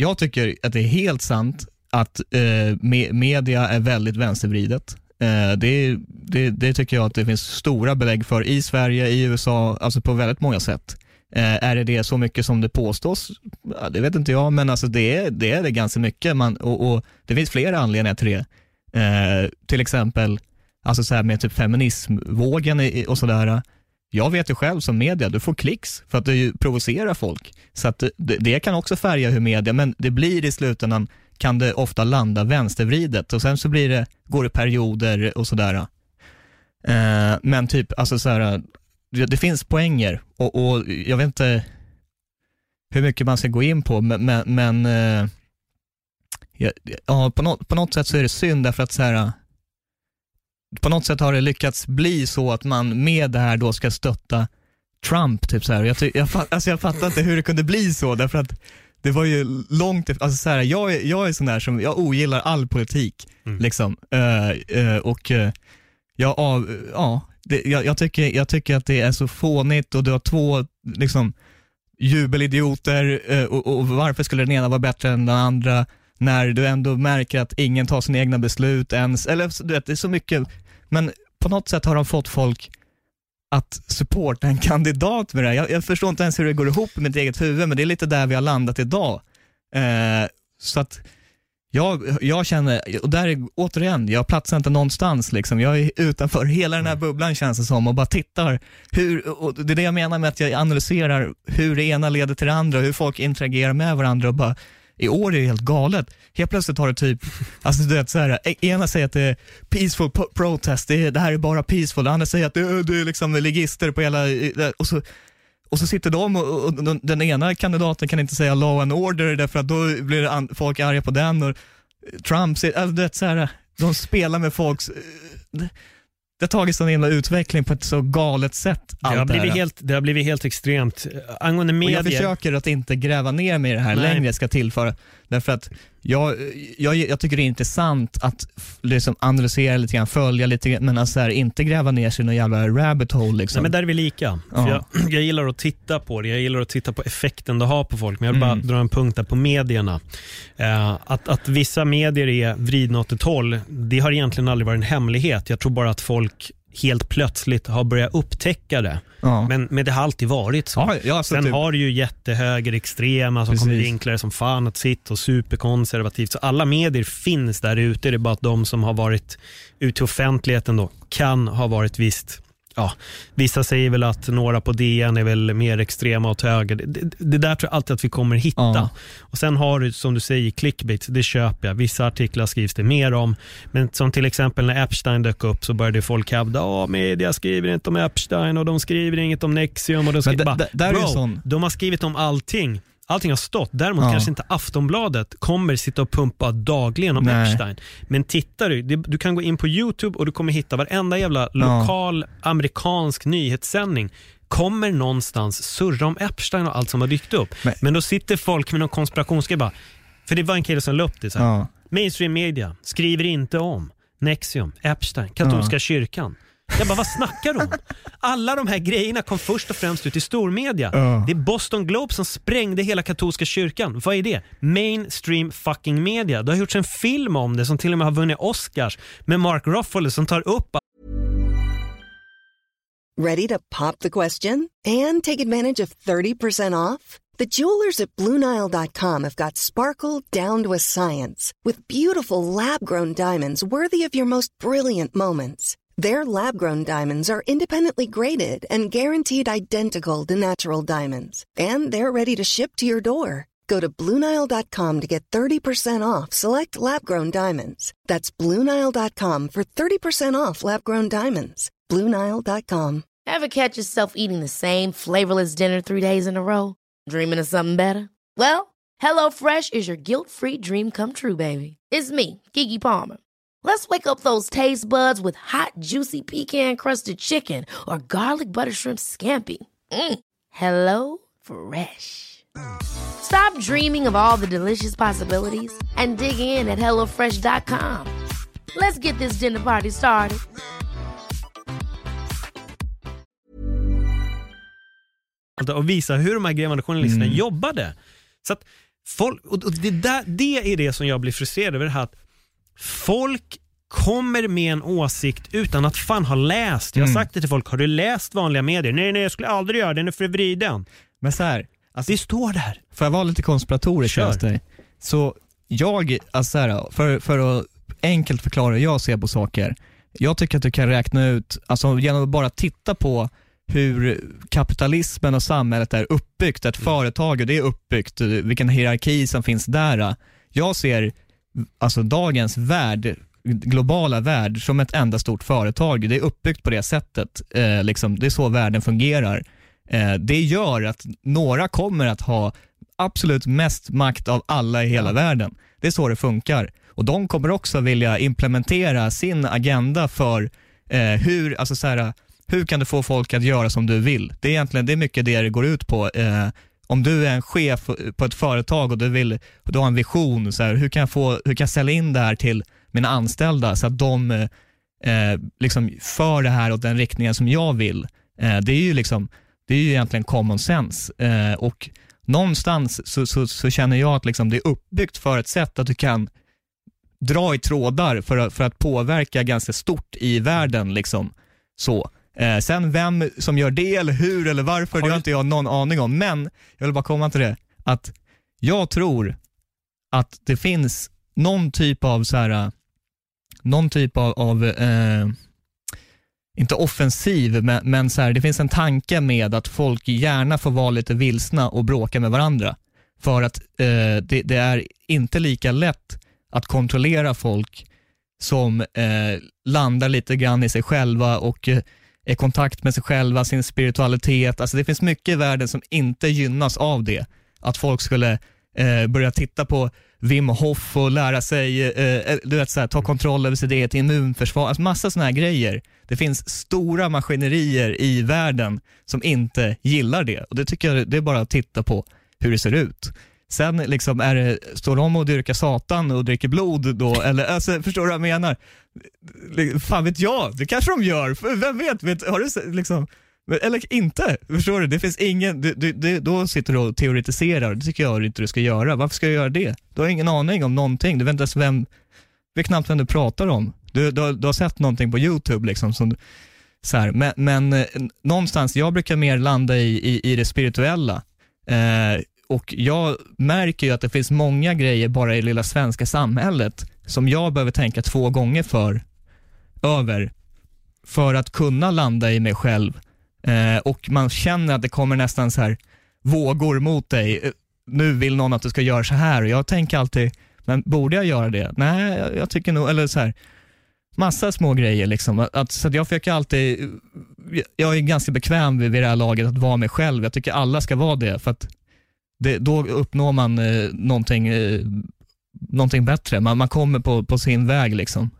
jag tycker att det är helt sant att eh, me- media är väldigt vänstervridet. Eh, det, det, det tycker jag att det finns stora belägg för i Sverige, i USA, alltså på väldigt många sätt. Eh, är det det så mycket som det påstås? Ja, det vet inte jag, men alltså det, är, det är det ganska mycket. Man, och, och det finns flera anledningar till det. Eh, till exempel alltså så här med typ feminismvågen och sådär. Jag vet ju själv som media, du får klicks för att du provocerar folk. Så att det, det kan också färga hur media, men det blir i slutändan, kan det ofta landa vänstervridet och sen så blir det, går det perioder och sådär. Eh, men typ, alltså så här, det, det finns poänger och, och jag vet inte hur mycket man ska gå in på, men, men, men eh, ja, ja, på, något, på något sätt så är det synd därför att så här, på något sätt har det lyckats bli så att man med det här då ska stötta Trump. Typ så här. Jag, jag, alltså jag fattar inte hur det kunde bli så, därför att det var ju långt alltså så här, jag, är, jag är sån där som, jag ogillar all politik. Mm. Liksom. Eh, eh, och eh, jag, av, ja, det, jag, jag, tycker, jag tycker att det är så fånigt och du har två liksom, jubelidioter och, och varför skulle den ena vara bättre än den andra när du ändå märker att ingen tar sina egna beslut ens, eller du vet, det är så mycket, men på något sätt har de fått folk att supporta en <laughs> kandidat med det här. Jag, jag förstår inte ens hur det går ihop med mitt eget huvud, men det är lite där vi har landat idag. Eh, så att jag, jag känner, och där är återigen, jag platsar inte någonstans liksom. Jag är utanför hela den här bubblan känns det som och bara tittar. Hur, och det är det jag menar med att jag analyserar hur det ena leder till det andra, hur folk interagerar med varandra och bara i år är det helt galet. Helt plötsligt har det typ, alltså du vet så här, e- ena säger att det är peaceful protest, det, är, det här är bara peaceful, det andra säger att det, är- det är liksom ligister på hela, och så och så sitter de och, och den- ena kandidaten kan inte säga law and order därför att då blir det an, folk arga på den och Trump, alltså, du vet så här, de spelar med folks, eh, det, det har tagit sån himla utveckling på ett så galet sätt. Det har, allt det blivit här. helt, det har blivit helt extremt. Angående Och medier. jag försöker att inte gräva ner mig i det här Nej. längre, ska tillföra. Därför att jag, jag, jag tycker det är intressant att liksom analysera lite grann, följa lite grann, men alltså så här, inte gräva ner sig i någon jävla rabbit hole. Liksom. Nej, men där är vi lika. Ja. Jag, <clears throat> jag gillar att titta på det, jag gillar att titta på effekten det har på folk, men jag vill Mm. bara dra en punkt där på medierna. Eh, att, att vissa medier är vridna åt ett håll, det har egentligen aldrig varit en hemlighet. Jag tror bara att folk helt plötsligt har börjat upptäcka det. Ja. Men, men det har alltid varit så. Ja, ja, alltså Sen typ- har du ju jättehögerextrema som kommer Precis. vinkla det som fan att sitt och superkonservativt. Så alla medier finns där ute. Det är bara att de som har varit ute i offentligheten då kan ha varit visst Ja, vissa säger väl att några på DN är väl mer extrema åt höger. Det, det, där tror jag alltid att vi kommer hitta. Ja. Och Sen har du, som du säger, clickbait, det köper jag. Vissa artiklar skrivs det mer om. Men som till exempel när Epstein dök upp så började folk hävda att media skriver inte om Epstein och de skriver inget om Nexium. Och de skriver bara, där bro, sån- de har skrivit om allting. Allting har stått. Däremot Ja. kanske inte Aftonbladet kommer sitta och pumpa dagligen om Nej. Epstein. Men tittar du, du kan gå in på YouTube och du kommer hitta varenda jävla lokal amerikansk nyhetssändning kommer någonstans surra om Epstein och allt som har dykt upp. Men, Men- då sitter folk med någon konspirationsgrej bara, för det var en kille som la upp det så här. Ja. Mainstream media skriver inte om Nexium, Epstein, katolska kyrkan. Jag bara, vad snackar du om? Alla de här grejerna kom först och främst ut i stormedia. Ja. Det är Boston Globe som sprängde hela katolska kyrkan. Vad är det? Mainstream fucking media. Det har gjorts en film om det som till och med har vunnit Oscars med Mark Ruffalo som tar upp Ready to pop the question and take advantage of 30% off? The jewelers at BlueNile.com have got sparkle down to a science with beautiful lab grown diamonds worthy of your most brilliant moments. Their lab grown diamonds are independently graded and guaranteed identical to natural diamonds, and they're ready to ship to your door. Go to BlueNile.com to get 30% off select lab grown diamonds. That's BlueNile.com for 30% off lab grown diamonds. BlueNile.com. Ever catch yourself eating the same flavorless dinner three days in a row? Dreaming of something better? Well, HelloFresh is your guilt-free dream come true, baby. It's me, Kiki Palmer. Let's wake up those taste buds with hot, juicy pecan-crusted chicken or garlic butter shrimp scampi. Mm. Hello Fresh. Stop dreaming of all the delicious possibilities and dig in at HelloFresh.com. Let's get this dinner party started. och visa hur de här grävande journalisterna Mm. jobbade. Så att folk, och och det, där, det är det som jag blir frustrerad över, det här att folk kommer med en åsikt utan att fan ha läst. Jag har Mm. sagt det till folk, har du läst vanliga medier? Nej, nej, jag skulle aldrig göra det, den är för vriden. Men så här, alltså, Det står där. Får jag vara lite konspiratorisk Kör. dig? Så jag, alltså så här, för, för att enkelt förklara hur jag ser på saker. Jag tycker att du kan räkna ut, alltså genom att bara titta på hur kapitalismen och samhället är uppbyggt, ett företag, hur det är uppbyggt, vilken hierarki som finns där. Jag ser alltså dagens värld, globala värld, som ett enda stort företag. Det är uppbyggt på det sättet. Eh, liksom, det är så världen fungerar. Eh, det gör att några kommer att ha absolut mest makt av alla i hela världen. Det är så det funkar. Och de kommer också vilja implementera sin agenda för eh, hur, alltså så här, hur kan du få folk att göra som du vill? Det är egentligen det är mycket det det går ut på. Om du är en chef på ett företag och du, vill, du har en vision, så här, hur, kan jag få, hur kan jag sälja in det här till mina anställda så att de eh, liksom för det här åt den riktningen som jag vill? Eh, det är ju liksom, det är ju egentligen common sense. Eh, och någonstans så, så, så känner jag att liksom det är uppbyggt för ett sätt att du kan dra i trådar för att, för att påverka ganska stort i världen. Liksom. Så. Eh, sen vem som gör det eller hur eller varför, det har inte jag någon aning om. Men jag vill bara komma till det, att jag tror att det finns någon typ av så här, någon typ av, av eh, inte offensiv, men, men så här, det finns en tanke med att folk gärna får vara lite vilsna och bråka med varandra. För att eh, det, det är inte lika lätt att kontrollera folk som eh, landar lite grann i sig själva och eh, i kontakt med sig själva, sin spiritualitet. Alltså det finns mycket i världen som inte gynnas av det. Att folk skulle eh, börja titta på Wim Hof och lära sig, eh, eh du vet, så här, ta kontroll över sitt eget immunförsvar. Alltså massa sådana här grejer. Det finns stora maskinerier i världen som inte gillar det och det tycker jag det är bara att titta på hur det ser ut. Sen liksom är det, står de och dyrkar satan och dricker blod då, eller alltså, förstår du vad jag menar? Fan vet jag, det kanske de gör, vem vet? vet har du liksom, eller inte, förstår du? Det finns ingen, du, du, du, då sitter du och teoretiserar, det tycker jag inte du ska göra. Varför ska jag göra det? Du har ingen aning om någonting, du vet inte ens vem, vet knappt vem du pratar om. Du, du, har- du har sett någonting på YouTube liksom som, så här. Men, men eh, någonstans, jag brukar mer landa i, i, i det spirituella. Eh, och jag märker ju att det finns många grejer bara i det lilla svenska samhället som jag behöver tänka två gånger för, över, för att kunna landa i mig själv. Eh, och man känner att det kommer nästan så här vågor mot dig. Eh, nu vill någon att du ska göra så här och jag tänker alltid, men borde jag göra det? Nej, jag, jag tycker nog, eller så här, massa små grejer liksom. Att, att, så att jag försöker alltid, eh, jag är ganska bekväm vid, vid det här laget att vara mig själv. Jag tycker alla ska vara det, för att det, då uppnår man eh, någonting, eh, någonting bättre. Man, man kommer på, på sin väg liksom.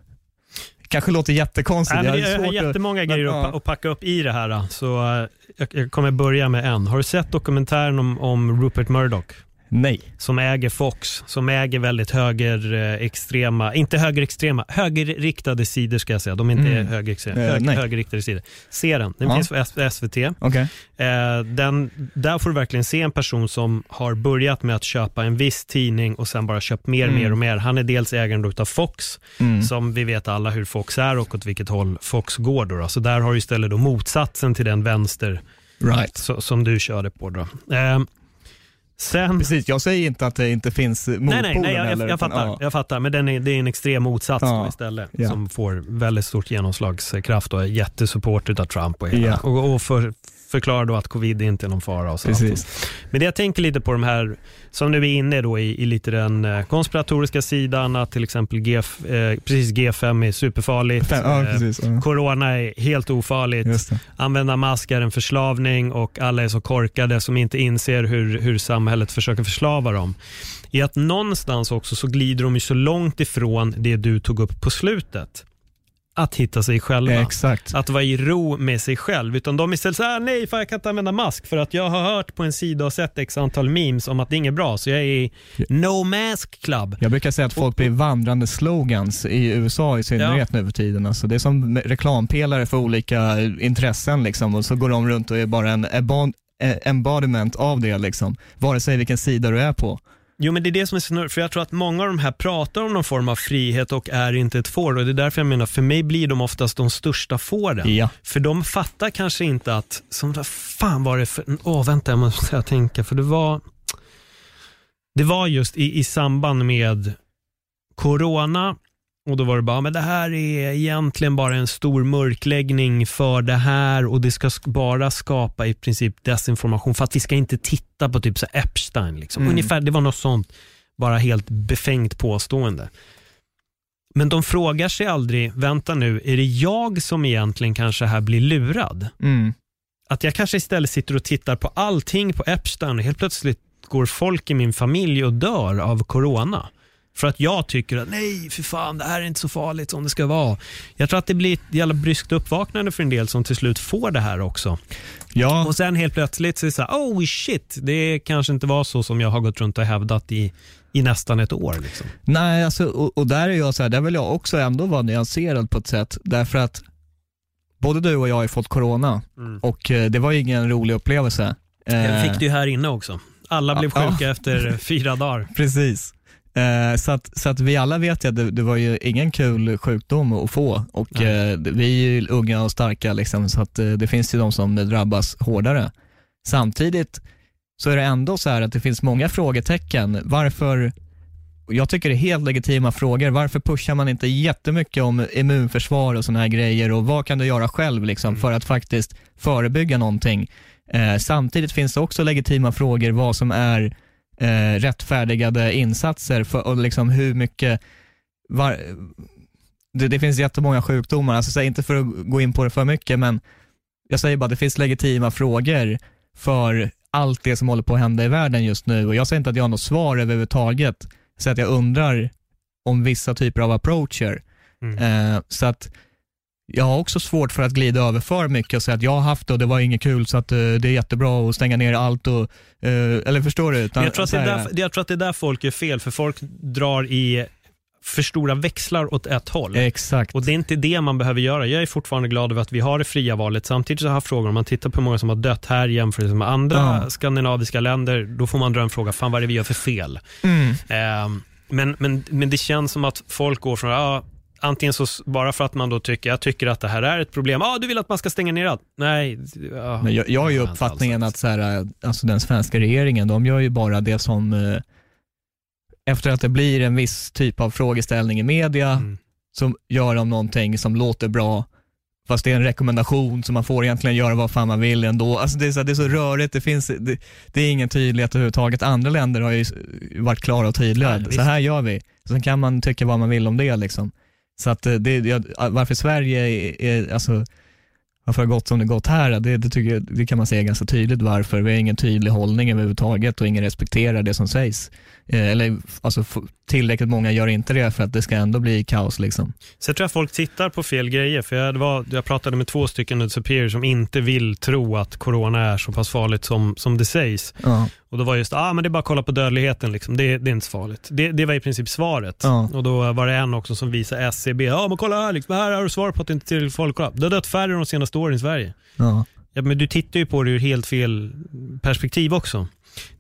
Kanske låter jättekonstigt. Nej, men har jag har att- jättemånga men, grejer ja. att, att packa upp i det här. Så eh, jag, jag kommer börja med en. Har du sett dokumentären om, om Rupert Murdoch? Nej. Som äger Fox, som äger väldigt högerextrema, inte högerextrema, högerriktade sidor ska jag säga. De är inte Mm. högerextrema, Eh, hög, nej. högerriktade sidor. Se den, den Ja. finns på SVT. Okej. Eh, den, där får du verkligen se en person som har börjat med att köpa en viss tidning och sen bara köpt mer, Mm. mer och mer. Han är dels ägaren utav Fox, Mm. som vi vet alla hur Fox är och åt vilket håll Fox går. Då, då. Så där har du istället då motsatsen till den vänster Right. så, som du körde på. Då. Sen... Precis, jag säger inte att det inte finns motpolen Nej, nej, nej jag, jag, jag, utan, fattar, ja. jag fattar. Men den är, det är en extrem motsats Ja. istället. Ja. Som får väldigt stort genomslagskraft och är jättesupport av Trump. Och, hela. Och, och för, förklarar då att covid inte är någon fara. Och så Precis. Men det jag tänker lite på de här, som nu är inne då i, i lite den eh, konspiratoriska sidan, att till exempel G, eh, precis G5 är superfarligt. Ja, Eh, precis. Ja. Corona är helt ofarligt. Använda mask är en förslavning och alla är så korkade som inte inser hur, hur samhället försöker förslava dem. I att någonstans också så glider de ju så långt ifrån det du tog upp på slutet. Att hitta sig själva. Exakt. Att vara i ro med sig själv. Utan de istället säger nej, för jag kan inte använda mask för att jag har hört på en sida och sett x antal memes om att det är inget bra. Så jag är i no mask club. Jag brukar säga att folk blir vandrande slogans i USA i synnerhet nu för tiden. Alltså det är som reklampelare för olika intressen liksom och så går de runt och är bara en embod- embodiment av det liksom. Vare sig vilken sida du är på. Jo men det är det som är snurrigt, för jag tror att många av de här pratar om någon form av frihet och är inte ett får och det är därför jag menar, för mig blir de oftast de största fåren. Ja. För de fattar kanske inte att, som vad fan var det för, åh vänta jag måste tänka, för det var, det var just i, i samband med corona och då var det bara, men det här är egentligen bara en stor mörkläggning för det här och det ska sk- bara skapa i princip desinformation för att vi ska inte titta på typ så Epstein. Liksom. Mm. Ungefär, det var något sånt, bara helt befängt påstående. Men de frågar sig aldrig, vänta nu, är det jag som egentligen kanske här blir lurad? Mm. Att jag kanske istället sitter och tittar på allting på Epstein och helt plötsligt går folk i min familj och dör av corona. För att jag tycker att nej, för fan, det här är inte så farligt som det ska vara. Jag tror att det blir ett jävla bryskt uppvaknande för en del som till slut får det här också. Ja, Och sen helt plötsligt så är det så här, oh shit, det kanske inte var så som jag har gått runt och hävdat i, i nästan ett år. Liksom. nej alltså, och, och där är jag så här, där vill jag också ändå vara nyanserad på ett sätt. Därför att både du och jag har fått corona Mm. och eh, det var ju ingen rolig upplevelse. Jag Eh, fick det ju här inne också. Alla blev Ja. sjuka efter <laughs> fyra dagar. Precis. Eh, så, att, så att vi alla vet ju att det, det var ju ingen kul sjukdom att få och eh, vi är ju unga och starka liksom, så att eh, det finns ju de som drabbas hårdare. Samtidigt så är det ändå så här att det finns många frågetecken. Varför, jag tycker det är helt legitima frågor, varför pushar man inte jättemycket om immunförsvar och sådana här grejer och vad kan du göra själv liksom, för att faktiskt förebygga någonting? Eh, samtidigt finns det också legitima frågor vad som är eh, rättfärdigade insatser för, och liksom hur mycket, var, det, det finns jättemånga sjukdomar, alltså, så här, inte för att gå in på det för mycket, men jag säger bara det finns legitima frågor för allt det som håller på att hända i världen just nu och jag säger inte att jag har något svar överhuvudtaget, säger att jag undrar om vissa typer av approacher. Mm. Eh, så att jag har också svårt för att glida över för mycket och säga att jag har haft det och det var inget kul så att uh, det är jättebra att stänga ner allt. Och, uh, eller förstår du? Utan, jag, tror att det är där, jag tror att det är där folk gör fel, för folk drar i för stora växlar åt ett håll. Exakt. Och det är inte det man behöver göra. Jag är fortfarande glad över att vi har det fria valet. Samtidigt så har jag frågor, om man tittar på hur många som har dött här jämfört med andra ja. skandinaviska länder, då får man dra en fråga, fan vad är det vi gör för fel? Mm. Eh, men, men, men det känns som att folk går från, ja, antingen så bara för att man då tycker, jag tycker att det här är ett problem, ja ah, du vill att man ska stänga ner allt. Nej. Ja, Men jag, jag har ju uppfattningen att så här, alltså den svenska regeringen, de gör ju bara det som, eh, efter att det blir en viss typ av frågeställning i media, mm. så gör de någonting som låter bra, fast det är en rekommendation så man får egentligen göra vad fan man vill ändå. Alltså det, är så, det är så rörigt, det, finns, det, det är ingen tydlighet överhuvudtaget. Andra länder har ju varit klara och tydliga. Ja, så här gör vi. Sen kan man tycka vad man vill om det liksom. Så att eh, det, varför Sverige är, är alltså, varför det har gått som det gått här, det, det, tycker jag, det kan man säga ganska tydligt varför. Vi har ingen tydlig hållning överhuvudtaget och ingen respekterar det som sägs. Eh, eller alltså, tillräckligt många gör inte det för att det ska ändå bli kaos. Liksom. Så jag tror att folk tittar på fel grejer. För jag, var, jag pratade med två stycken superior som inte vill tro att corona är så pass farligt som, som det sägs. Ja. Och då var just, ah, men det är bara att kolla på dödligheten, liksom. det, det är inte så farligt. Det, det var i princip svaret. Ja. Och då var det en också som visade SCB, ja ah, men kolla här, liksom, här har du svar på att det inte är tillräckligt farligt. Kolla. Det har dött färre de senaste åren i Sverige. Ja. Ja, men du tittar ju på det ur helt fel perspektiv också.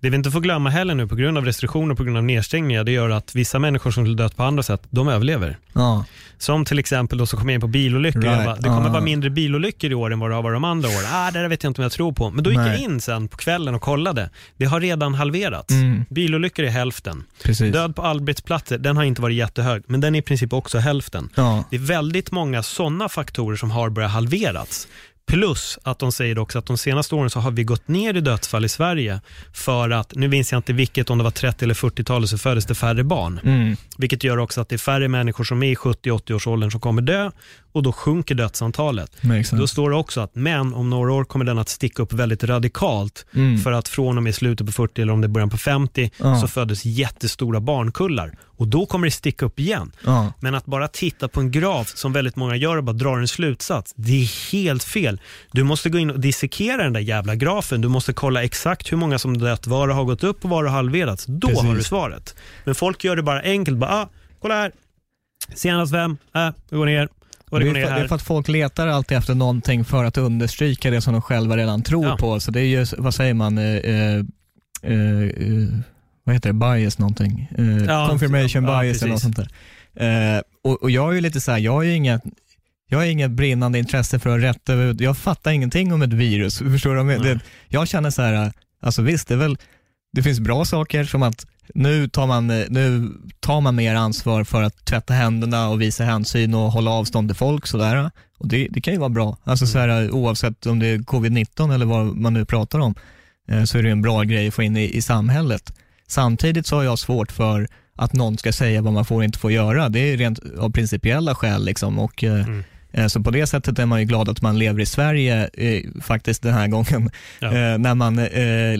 Det vi inte får glömma heller nu på grund av restriktioner på grund av nedstängningar, det gör att vissa människor som skulle dött på andra sätt, de överlever. Ja. Som till exempel då som kommer in på bilolyckor. Right. Bara, det kommer ja. vara mindre bilolyckor i år än vad det har varit de andra åren. Ah, det där vet jag inte om jag tror på. Men då gick Nej. jag in sen på kvällen och kollade. Det har redan halverats. Mm. Bilolyckor är hälften. Precis. Död på arbetsplatser, den har inte varit jättehög, men den är i princip också hälften. Ja. Det är väldigt många sådana faktorer som har börjat halverats. Plus att de säger också att de senaste åren så har vi gått ner i dödsfall i Sverige för att, nu minns jag inte vilket, om det var 30 eller 40-talet så föddes det färre barn. Mm. Vilket gör också att det är färre människor som är i 70-80 års åldern som kommer dö och då sjunker dödsantalet. Då står det också att men om några år kommer den att sticka upp väldigt radikalt mm. för att från och med slutet på 40 eller om det är början på 50 ja. så föddes jättestora barnkullar och då kommer det sticka upp igen. Ja. Men att bara titta på en graf som väldigt många gör och bara drar en slutsats, det är helt fel. Du måste gå in och dissekera den där jävla grafen. Du måste kolla exakt hur många som dött, var det har gått upp och var det har halverats. Då Precis. har du svaret. Men folk gör det bara enkelt, bara ah, kolla här, senast vem, äh, det går ner, och det, det, är för, det, är för, att folk letar alltid efter någonting för att understryka det som de själva redan tror ja. på. Så det är ju, vad säger man, eh, eh, eh, vad heter det, bias någonting? Eh, ja, confirmation ja, bias eller något sånt där. Eh, och, och, jag är ju lite så här, jag har ju inga jag har inget brinnande intresse för att rätta ut, jag fattar ingenting om ett virus. <laughs> Förstår du? Det, jag känner så här, alltså visst, det, är väl, det finns bra saker som att nu tar, man, nu tar man mer ansvar för att tvätta händerna och visa hänsyn och hålla avstånd till folk. Sådär. Och det, det kan ju vara bra, alltså, mm. sådär, oavsett om det är covid-19 eller vad man nu pratar om, eh, så är det en bra grej att få in i, i samhället. Samtidigt så har jag svårt för att någon ska säga vad man får och inte får göra. Det är rent av principiella skäl. Liksom. Och, eh, mm. Eh, så på det sättet är man ju glad att man lever i Sverige eh, faktiskt den här gången. Ja. Eh, när man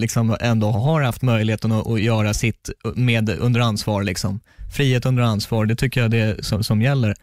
liksom ändå har haft möjligheten att, göra sitt med, under ansvar. Liksom. Frihet under ansvar, det tycker jag det är som, som gäller.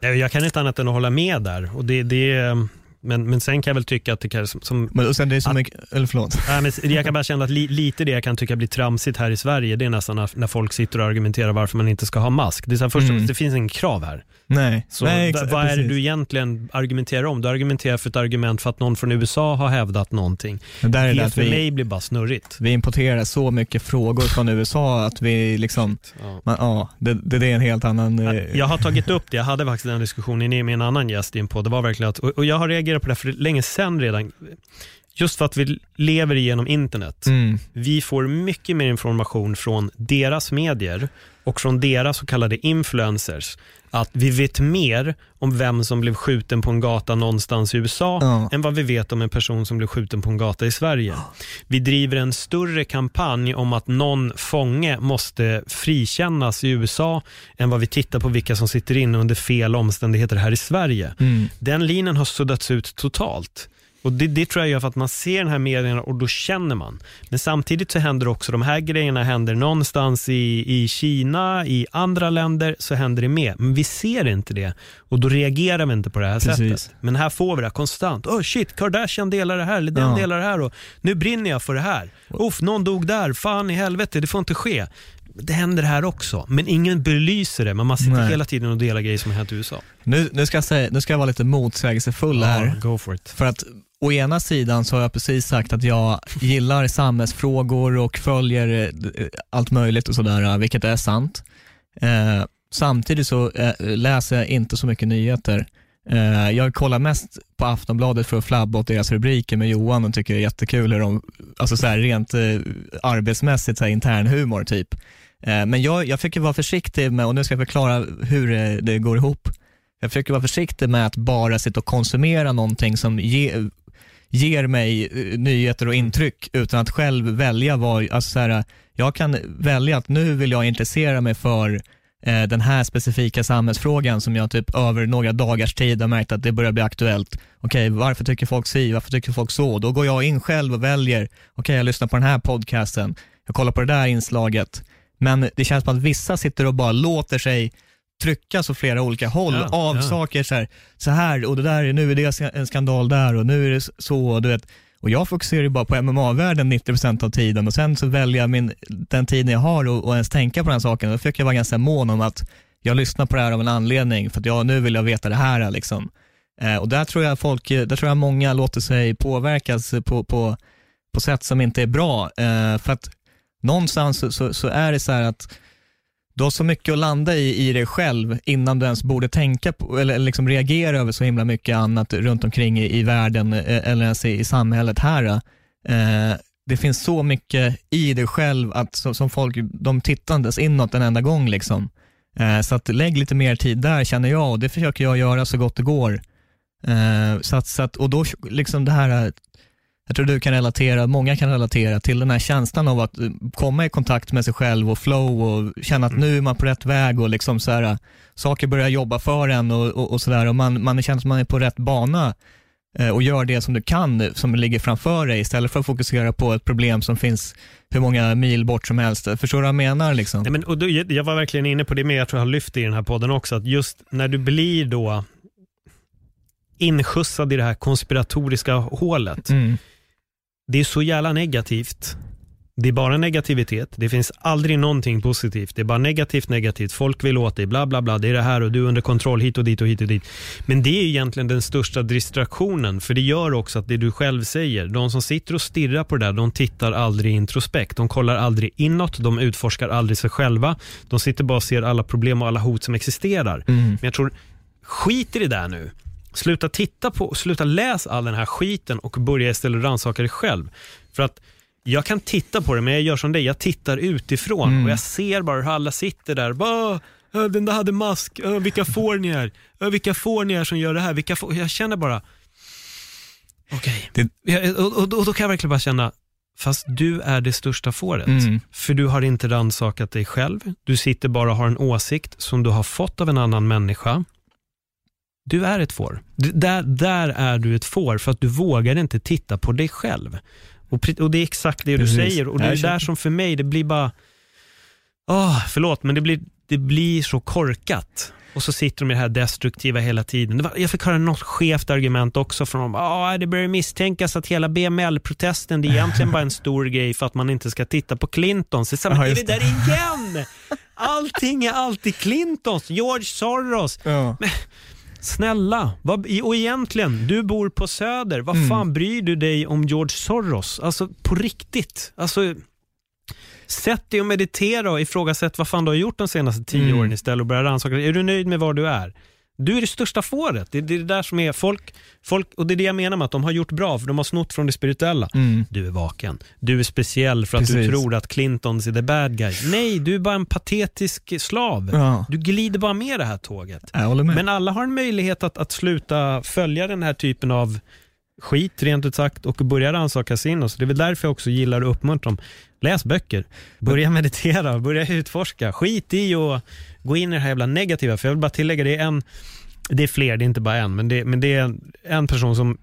Jag kan inte annat än att hålla med där. Och det, det, men, men sen kan jag väl tycka att det kan... Som, men och sen det är så att, mycket, eller förlåt. Nej, men jag kan bara känna att li, lite det jag kan tycka blir tramsigt här i Sverige, det är nästan när, när folk sitter och argumenterar varför man inte ska ha mask. Det, är så här, först, mm. det finns ingen krav här. Nej. Så Nej, exakt, vad är det du egentligen argumenterar om? Du argumenterar för ett argument för att någon från USA har hävdat någonting. Men där är det, det för vi, mig blir bara snurrigt. Vi importerar så mycket frågor från USA att vi liksom, ja, man, ja det, det, är en helt annan... Eh... Jag har tagit upp det, jag hade faktiskt den diskussionen med en annan gäst in på. Det var verkligen att, och jag har reagerat på det för länge sedan redan. Just för att vi lever genom internet. Mm. Vi får mycket mer information från deras medier och från deras så kallade influencers att vi vet mer om vem som blev skjuten på en gata någonstans i USA ja. än vad vi vet om en person som blev skjuten på en gata i Sverige. Vi driver en större kampanj om att någon fånge måste frikännas i USA än vad vi tittar på vilka som sitter inne under fel omständigheter här i Sverige. Mm. Den linjen har suddats ut totalt. Och det, det tror jag gör för att man ser den här medierna och då känner man. Men samtidigt så händer också, de här grejerna händer någonstans i, i Kina, i andra länder så händer det med. Men vi ser inte det och då reagerar vi inte på det här Precis. sättet. Men här får vi det konstant. Oh shit, Kardashian delar det här, eller den Ja. delar det här och nu brinner jag för det här. Uff, någon dog där, fan i helvete, det får inte ske. Det händer här också, men ingen belyser det. Men man sitter Nej. hela tiden och delar grejer som har hänt i USA. Nu, nu, ska jag säga, nu ska jag vara lite motsägelsefull här. Ja, go for it. För att å ena sidan så har jag precis sagt att jag gillar samhällsfrågor och följer eh, allt möjligt och sådär, eh, vilket är sant. Eh, samtidigt så eh, läser jag inte så mycket nyheter. Eh, jag kollar mest på Aftonbladet för att flabba åt deras rubriker med Johan och tycker det är jättekul hur de, alltså så här, rent eh, arbetsmässigt så här, intern humor typ. Eh, men jag, jag försöker vara försiktig med, och nu ska jag förklara hur det, det går ihop. Jag försöker vara försiktig med att bara sitta och konsumera någonting som ge, ger mig eh, nyheter och intryck utan att själv välja vad, alltså så här, jag kan välja att nu vill jag intressera mig för eh, den här specifika samhällsfrågan som jag typ över några dagars tid har märkt att det börjar bli aktuellt. Okej, varför tycker folk si? Varför tycker folk så? Då går jag in själv och väljer, okej jag lyssnar på den här podcasten, jag kollar på det där inslaget. Men det känns som att vissa sitter och bara låter sig tryckas åt flera olika håll Ja, av ja. saker så här, så här och det där, är- nu är det en skandal där och nu är det så, och du vet. Och jag fokuserar ju bara på MMA-världen 90% av tiden och sen så väljer jag min, den tiden jag har och, och ens tänka på den saken. Då försöker jag vara ganska mån om att jag lyssnar på det här av en anledning för att jag, nu vill jag veta det här liksom. Eh, och där tror jag folk, där tror jag många låter sig påverkas på, på, på sätt som inte är bra. Eh, för att någonstans så, så, så är det så här att du har så mycket att landa i, i dig själv innan du ens borde tänka på, eller liksom reagera över så himla mycket annat runt omkring i, i världen eh, eller ens i, i samhället här. Eh. eh, det finns så mycket i dig själv att, som, som folk, de tittandes inåt en enda gång liksom. Eh, så att lägg lite mer tid där känner jag och det försöker jag göra så gott det går. Eh, så att, så att, och då liksom det här eh, jag tror du kan relatera, många kan relatera till den här känslan av att eh, komma i kontakt med sig själv och flow och känna att nu är man på rätt väg och liksom så här, saker börjar jobba för en och, och, och sådär och man, man känner som man är på rätt bana eh, och gör det som du kan, eh, som ligger framför dig istället för att fokusera på ett problem som finns hur många mil bort som helst. Förstår du vad jag menar? Liksom? Nej, men, och då, jag var verkligen inne på det, men jag tror jag har lyft i den här podden också, att just när du blir då inskjutsad i det här konspiratoriska hålet, Mm. Det är så jävla negativt. Det är bara negativitet. Det finns aldrig någonting positivt. Det är bara negativt, negativt. Folk vill åt dig, bla bla bla. Det är det här och du är under kontroll hit och dit och hit och dit. Men det är egentligen den största distraktionen, för det gör också att det du själv säger, de som sitter och stirrar på det där, de tittar aldrig introspekt. De kollar aldrig inåt, de utforskar aldrig sig själva. De sitter bara och ser alla problem och alla hot som existerar. Men jag tror, skit i det där nu. Sluta titta på, sluta läs all den här skiten och börja istället rannsaka dig själv. För att jag kan titta på det, men jag gör som dig, jag tittar utifrån och jag ser bara hur alla sitter där. Bara, "Äh, den där hade mask, Äh, vilka får ni är? Äh, Vilka får ni är som gör det här? Vilka får? Jag känner bara, okej. Jag- Och, och, och då kan jag verkligen bara känna, fast du är det största fåret. Mm. För du har inte rannsakat dig själv. Du sitter bara och har en åsikt som du har fått av en annan människa. Du är ett får. Där, där är du ett får för att du vågar inte titta på dig själv. Och, och det är exakt det Precis. du säger. Och det är Jag där som för mig, det blir bara, åh, förlåt, men det blir, det blir så korkat. Och så sitter de i det här destruktiva hela tiden. Var, jag fick höra något skevt argument också från dem. Ah, det börjar misstänkas att hela BML-protesten det är egentligen bara en stor <laughs> grej för att man inte ska titta på är, så, här, men är det där <laughs> igen! Allting är alltid Clintons, George Soros. Ja. Snälla, vad, och egentligen, du bor på Söder. Vad Mm. fan bryr du dig om George Soros? Alltså på riktigt. Alltså, sätt dig och meditera och ifrågasätt vad fan du har gjort de senaste tio Mm. åren istället och börja rannsaka. Är du nöjd med var du är? Du är det största fåret. Det, det är det där som är folk, folk, och det är det jag menar med att de har gjort bra, för de har snott från det spirituella. Mm. Du är vaken. Du är speciell för att du Precis. tror att Clintons är the bad guy. Nej, du är bara en patetisk slav. Ja. Du glider bara med det här tåget. Men alla har en möjlighet att, att sluta följa den här typen av skit, rent ut sagt, och börja rannsaka sig in. Så det är väl därför jag också gillar att uppmuntra dem. Läs böcker, börja meditera, börja utforska. Skit i och gå in i det här jävla negativa. För jag vill bara tillägga, det är en, det är fler, det är inte bara en, men det, men det är en, en person som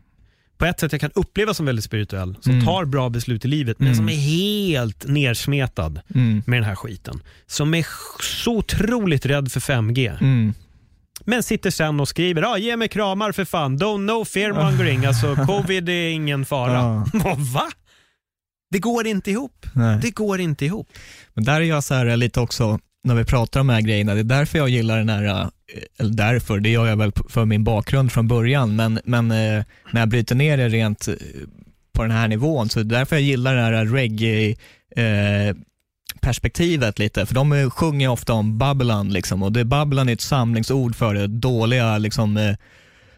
på ett sätt jag kan uppleva som väldigt spirituell, som Mm. tar bra beslut i livet, men Mm. som är helt nersmetad Mm. med den här skiten. Som är så otroligt rädd för 5G. Mm. Men sitter sen och skriver, ah, ge mig kramar för fan, don't no fearmongering, <laughs> alltså covid är ingen fara. <laughs> Va? Det går inte ihop. Nej. Det går inte ihop. Men där är jag så här lite också, när vi pratar om de här grejerna, det är därför jag gillar den här, eh, eller därför, det gör jag väl för min bakgrund från början, men, men eh, när jag bryter ner det rent eh, på den här nivån, så det är därför jag gillar det här reggae eh, perspektivet lite, för de sjunger ofta om Babylon liksom, och det, Babylon är ett samlingsord för det dåliga, liksom,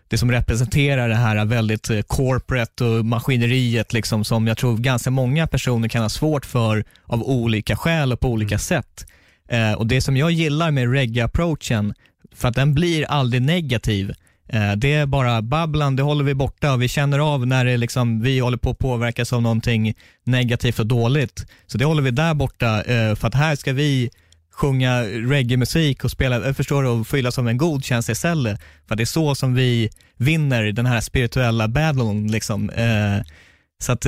det som representerar det här väldigt corporate och maskineriet liksom, som jag tror ganska många personer kan ha svårt för av olika skäl och på olika sätt. Eh, och Det som jag gillar med reggae-approachen, för att den blir aldrig negativ, eh, det är bara babblan, det håller vi borta och vi känner av när det liksom, vi håller på att påverkas av någonting negativt och dåligt. Så det håller vi där borta, eh, för att här ska vi sjunga reggae-musik och spela, eh, förstår du, och fyllas av en god känsla istället. För det är så som vi vinner den här spirituella battlen. Liksom. Eh, så att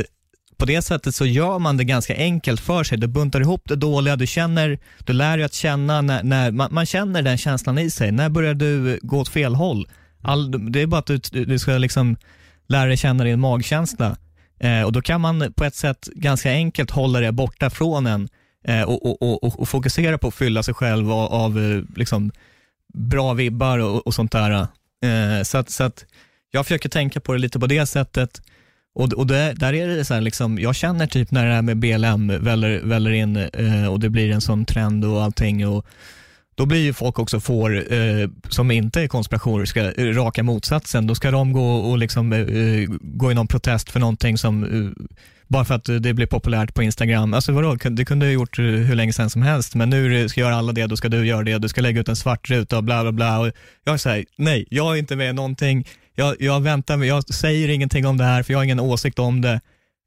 på det sättet så gör man det ganska enkelt för sig. Du buntar ihop det dåliga, du känner, du lär dig att känna när, när man, man känner den känslan i sig. När börjar du gå åt fel håll? All, det är bara att du, du ska liksom lära dig känna din magkänsla. Eh, och då kan man på ett sätt ganska enkelt hålla det borta från en eh, och, och, och, och, fokusera på att fylla sig själv av, av eh, liksom, bra vibbar och, och sånt där. Eh, så, att, så att jag försöker tänka på det lite på det sättet. Och, och det, där är det så här, liksom, jag känner typ när det här med BLM väller, väller in eh, och det blir en sån trend och allting. Och, då blir ju folk också får, eh, som inte är konspirationer, eh, raka motsatsen. Då ska de gå och liksom, eh, gå i någon protest för någonting som, eh, bara för att det blir populärt på Instagram. Alltså vadå, det kunde du gjort eh, hur länge sedan som helst, men nu ska göra alla det, då ska du göra det, du ska lägga ut en svart ruta och bla bla bla. Och jag säger nej, jag är inte med i någonting, jag, jag väntar, jag säger ingenting om det här för jag har ingen åsikt om det.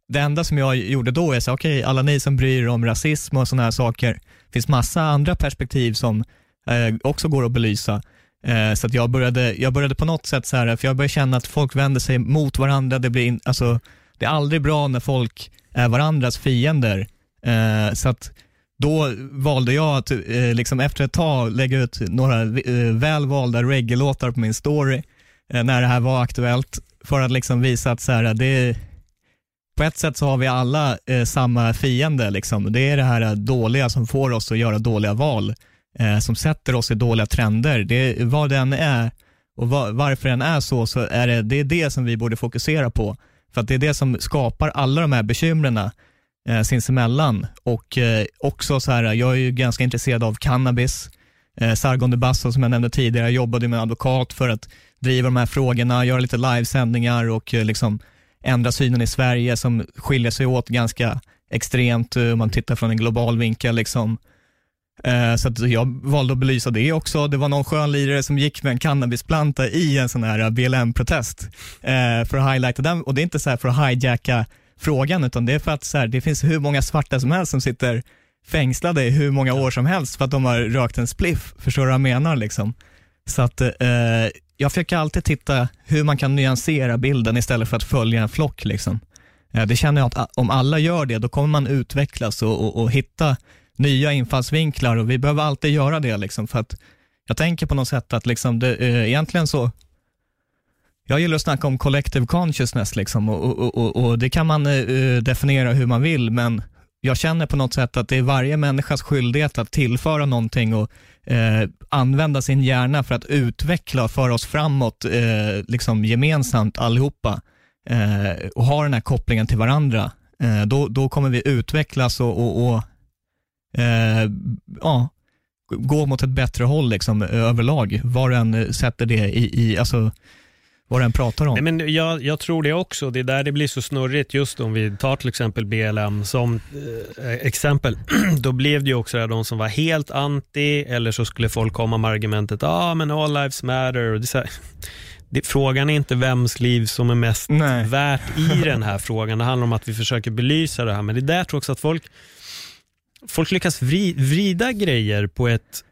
Det enda som jag gjorde då är säga, okej, okay, alla ni som bryr er om rasism och sådana här saker, det finns massa andra perspektiv som eh, också går att belysa. Eh, så att jag började, jag började på något sätt så här, för jag började känna att folk vänder sig mot varandra, det blir in, alltså, det är aldrig bra när folk är varandras fiender. Eh, så att då valde jag att eh, liksom efter ett tag lägga ut några eh, välvalda reggae-låtar på min story eh, Eh, när det här var aktuellt för att liksom visa att så här, det på ett sätt så har vi alla eh, samma fiende. Liksom. Det är det här dåliga som får oss att göra dåliga val, eh, som sätter oss i dåliga trender. Det, vad den är och var, varför den är så, så är det, det är det som vi borde fokusera på. För att det är det som skapar alla de här bekymren eh, sinsemellan. Och eh, också så här, jag är ju ganska intresserad av cannabis. Eh, Sargon de Basso som jag nämnde tidigare, jag jobbade med advokat för att driva de här frågorna, göra lite livesändningar och eh, liksom ändra synen i Sverige som skiljer sig åt ganska extremt eh, om man tittar från en global vinkel. Liksom. Eh, så att jag valde att belysa det också. Det var någon skönlirare som gick med en cannabisplanta i en sån här eh, BLM-protest för att highlighta den. Och det är inte så här för att hijacka frågan, utan det är för att så här, det finns hur många svarta som helst som sitter fängslade i hur många år som helst för att de har rökt en spliff. Förstår du vad jag menar? Liksom? Så att eh, jag försöker alltid titta hur man kan nyansera bilden istället för att följa en flock. Liksom. Eh, det känner jag att om alla gör det, då kommer man utvecklas och, och, och hitta nya infallsvinklar och vi behöver alltid göra det. Liksom, för att jag tänker på något sätt att liksom det, eh, egentligen så jag gillar att snacka om collective consciousness liksom, och, och, och, och det kan man eh, definiera hur man vill, men jag känner på något sätt att det är varje människas skyldighet att tillföra någonting och eh, använda sin hjärna för att utveckla och föra oss framåt eh, liksom gemensamt allihopa eh, och ha den här kopplingen till varandra. Eh, då, då kommer vi utvecklas och, och, och eh, ja, gå mot ett bättre håll liksom, överlag, var den sätter det i, i alltså, vad den pratar om. Nej, men jag, jag tror det också. Det är där det blir så snurrigt just om vi tar till exempel BLM som eh, exempel. <clears throat> Då blev det ju också där de som var helt anti eller så skulle folk komma med argumentet ah, men all lives matter. Och det är så här, <laughs> det, frågan är inte vems liv som är mest Nej. värt i <laughs> den här frågan. Det handlar om att vi försöker belysa det här. Men det är där tror jag också att folk, folk lyckas vri, vrida grejer på ett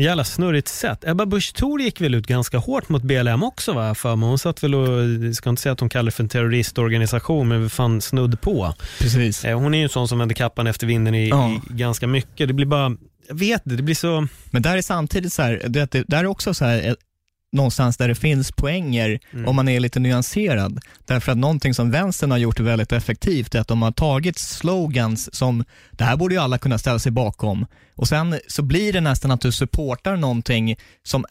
jävla snurrigt sätt. Ebba Busch Thor gick väl ut ganska hårt mot BLM också va, för. Hon satt väl och, jag ska inte säga att hon kallar det för en terroristorganisation, men fan snudd på. Precis. Eh, Hon är ju en sån som vänder kappan efter vinden i, Ja. i ganska mycket. Det blir bara, jag vet det, det blir så... Men där är samtidigt så här, det, det, där är också så här, eh, någonstans där det finns poänger Mm. om man är lite nyanserad. Därför att någonting som vänstern har gjort väldigt effektivt är att de har tagit slogans som, det här borde ju alla kunna ställa sig bakom. Och sen så blir det nästan att du supportar någonting som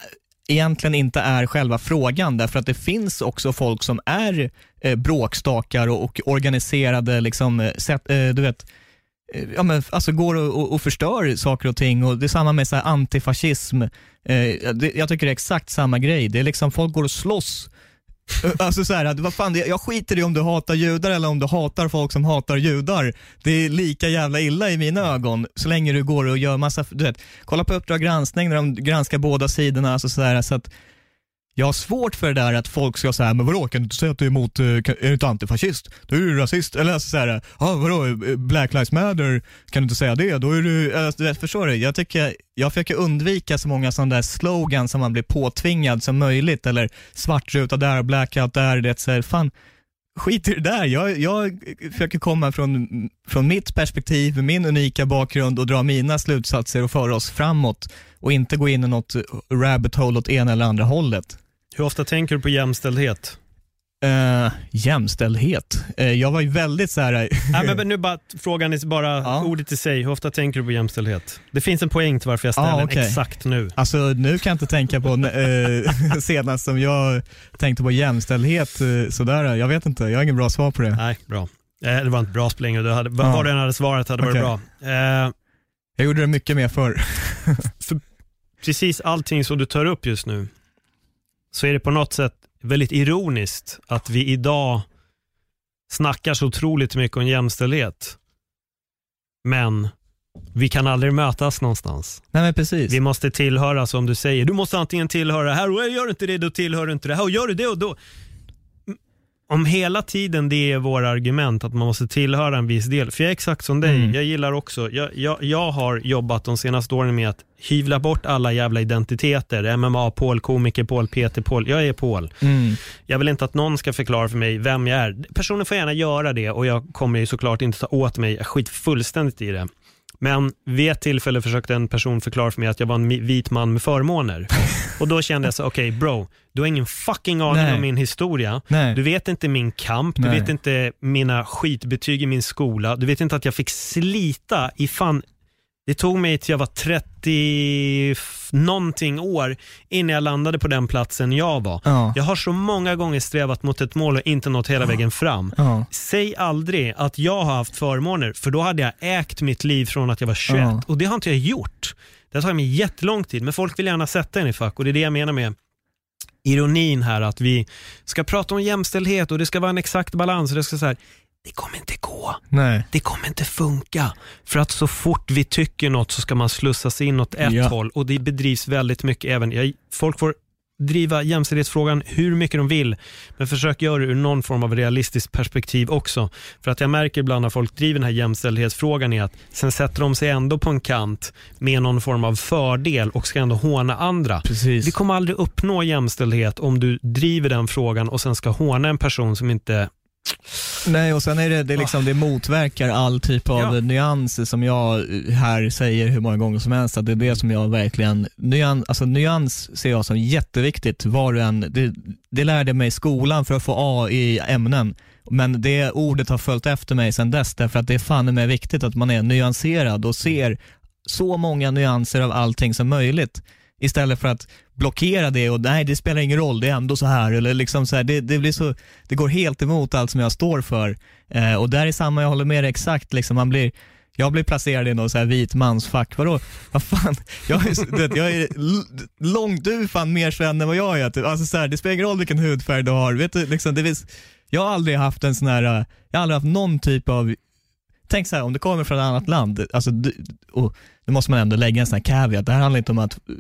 egentligen inte är själva frågan, därför att det finns också folk som är eh, bråkstakar och, och organiserade, liksom, eh, sätt, eh, du vet, Eh, ja, men, alltså går och, och, och förstör saker och ting. Och det är samma med så här antifascism. Eh, det, jag tycker det är exakt samma grej. Det är liksom folk går och slåss. Eh, alltså så här, att, vad fan, det- jag skiter i om du hatar judar eller om du hatar folk som hatar judar. Det är lika jävla illa i mina ögon så länge du går och gör massa, du vet, kolla på Uppdrag granskning när de granskar båda sidorna. Alltså så här, så att jag har svårt för det där att folk ska säga, men vadå, kan du inte säga att du är emot, eh, är du inte antifascist? Då är du rasist. Eller alltså såhär, ah, vadå, eh, Black Lives Matter, kan du inte säga det? Då är du, alltså, förstår du? Jag tycker, jag försöker undvika så många sådana där slogans som man blir påtvingad som möjligt, eller svartruta där, blackout där, det så fan, skit i det där. Jag, jag försöker komma från, från mitt perspektiv, min unika bakgrund och dra mina slutsatser och föra oss framåt och inte gå in i något rabbit hole åt ena eller andra hållet. Hur ofta tänker du på jämställdhet? Uh, jämställdhet. Eh, jag var ju väldigt så här. Nej, men, men <laughs> nu bara, frågan är bara Ja. ordet i sig. Hur ofta tänker du på jämställdhet? Det finns en poäng till varför jag ställer Ah, den okej. exakt nu. Alltså nu kan jag inte tänka på uh, <laughs> senast som jag tänkte på jämställdhet uh, sådär. Jag vet inte, jag har ingen bra svar på det. Nej, bra. Det var inte bra spelning. Du hade, Ja. Vad du än hade svarat hade varit Okej. bra. Jag gjorde det mycket mer förr. <laughs> precis allting som du tar upp just nu, så är det på något sätt väldigt ironiskt att vi idag snackar så otroligt mycket om jämställdhet. Men vi kan aldrig mötas någonstans. Nej men precis. Vi måste tillhöra som du säger. Du måste antingen tillhöra här och gör du inte det då tillhör du inte det här och gör du det och då. Om hela tiden det är våra argument att man måste tillhöra en viss del. För jag är exakt som dig. Mm. Jag gillar också, jag, jag, jag har jobbat de senaste åren med att hyvla bort alla jävla identiteter. MMA, Paul, komiker, Paul, Peter, Paul. Jag är Paul. Mm. Jag vill inte att någon ska förklara för mig vem jag är. Personen får gärna göra det och jag kommer ju såklart inte ta åt mig. Jag skit fullständigt i det. Men vid ett tillfälle försökte en person förklara för mig att jag var en vit man med förmåner. <laughs> Och då kände jag så, okej bro, du har ingen fucking aning Nej. om min historia. Nej. Du vet inte min kamp, du Nej. vet inte mina skitbetyg i min skola, du vet inte att jag fick slita i fan det tog mig till jag var 30 f- någonting år innan jag landade på den platsen jag var. Ja. Jag har så många gånger strävat mot ett mål och inte nått hela vägen fram. Ja. Säg aldrig att jag har haft förmåner, för då hade jag ägt mitt liv från att jag var 21. Ja. Och det har inte jag gjort. Det har tagit mig jättelång tid, men folk vill gärna sätta en i fack och det är det jag menar med ironin här, att vi ska prata om jämställdhet och det ska vara en exakt balans. Och det, ska så här, det kommer inte gå. Nej. Det kommer inte funka. För att så fort vi tycker något så ska man slussas in åt ett Ja. håll och det bedrivs väldigt mycket även. Jag, folk får driva jämställdhetsfrågan hur mycket de vill, men försök göra det ur någon form av realistiskt perspektiv också. För att jag märker ibland när folk driver den här jämställdhetsfrågan är att sen sätter de sig ändå på en kant med någon form av fördel och ska ändå håna andra. Precis. Vi kommer aldrig uppnå jämställdhet om du driver den frågan och sen ska håna en person som inte Nej, och sen är det, det, liksom, det motverkar all typ av Ja. nyanser som jag här säger hur många gånger som helst. Att det är det som jag verkligen, nyans, alltså nyans ser jag som jätteviktigt. Var du än, det, det lärde jag mig i skolan för att få A i ämnen. Men det ordet har följt efter mig sedan dess därför att det är fan med viktigt att man är nyanserad och ser så många nyanser av allting som möjligt. Istället för att blockera det och nej det spelar ingen roll, det är ändå så här. Eller liksom så här det, det, blir så, det går helt emot allt som jag står för. Eh, och där är samma, jag håller med dig exakt, liksom, man blir jag blir placerad i någon så här vit mansfack. Vadå? Vad fan? Jag är, det, jag är långt, du är fan mer svenne än vad jag är. Typ. Alltså, så här, det spelar ingen roll vilken hudfärg du har. Vet du, liksom, det finns, jag har aldrig haft en sån här, jag har aldrig haft någon typ av Tänk så här, om du kommer från ett annat land, alltså, du, och, då måste man ändå lägga en sån här caveat. Det här handlar inte om att eh,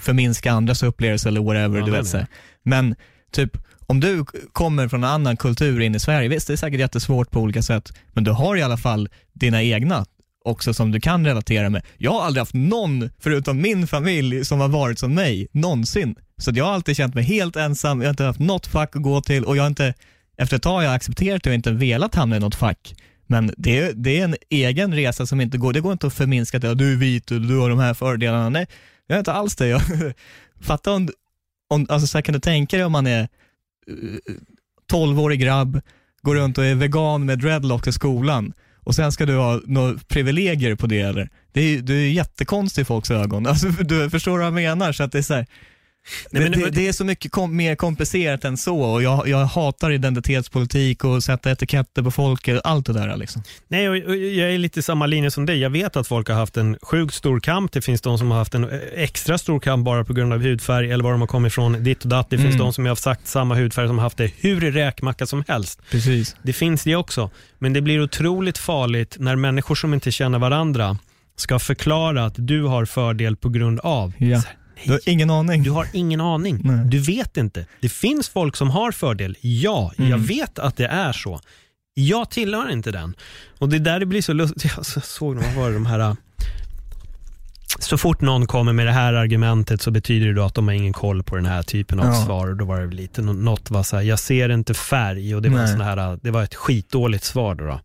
förminska andras upplevelser eller whatever. Ja, du vet, så här. Men typ, om du kommer från en annan kultur in i Sverige, visst det är säkert jättesvårt på olika sätt, men du har i alla fall dina egna. också som du kan relatera med. Jag har aldrig haft någon, förutom min familj, som har varit som mig, någonsin. Så jag har alltid känt mig helt ensam, jag har inte haft något fack att gå till och jag har inte, efter ett tag har jag accepterat det och inte velat hamna i något fack. Men det är, det är en egen resa som inte går, det går inte att förminska att du är vit och du har de här fördelarna. Nej, jag är inte alls det. Jag, <laughs> fatta om, om alltså så här kan du tänka dig om man är eh, 12-årig grabb, går runt och är vegan med dreadlocks i skolan och sen ska du ha några privilegier på det eller? Det är, du är jättekonstig i folks ögon. Alltså, du förstår vad jag menar? Så att det är så här, Nej, det, det, det, är så mycket kom, mer komplicerat än så och jag, jag hatar identitetspolitik och sätta etiketter på folk, allt det där. Liksom. Nej, och, och jag är lite samma linje som dig. Jag vet att folk har haft en sjukt stor kamp. Det finns de som har haft en extra stor kamp bara på grund av hudfärg eller var de har kommit ifrån, ditt och datt. Det finns mm. de som har sagt samma hudfärg som har haft det hur räkmacka som helst. Precis. Det finns det också. Men det blir otroligt farligt när människor som inte känner varandra ska förklara att du har fördel på grund av. Ja. Du har ingen aning. Du har ingen aning. Nej. Du vet inte. Det finns folk som har fördel. Ja, mm. jag vet att det är så. Jag tillhör inte den. Och det är där det blir så lustigt. <laughs> Jag såg vad var de här så fort någon kommer med det här argumentet så betyder det då att de har ingen koll på den här typen av ja. svar. Och då var det lite, något var så här, jag ser inte färg och det var, sån här, det var ett skitdåligt svar. Då, då.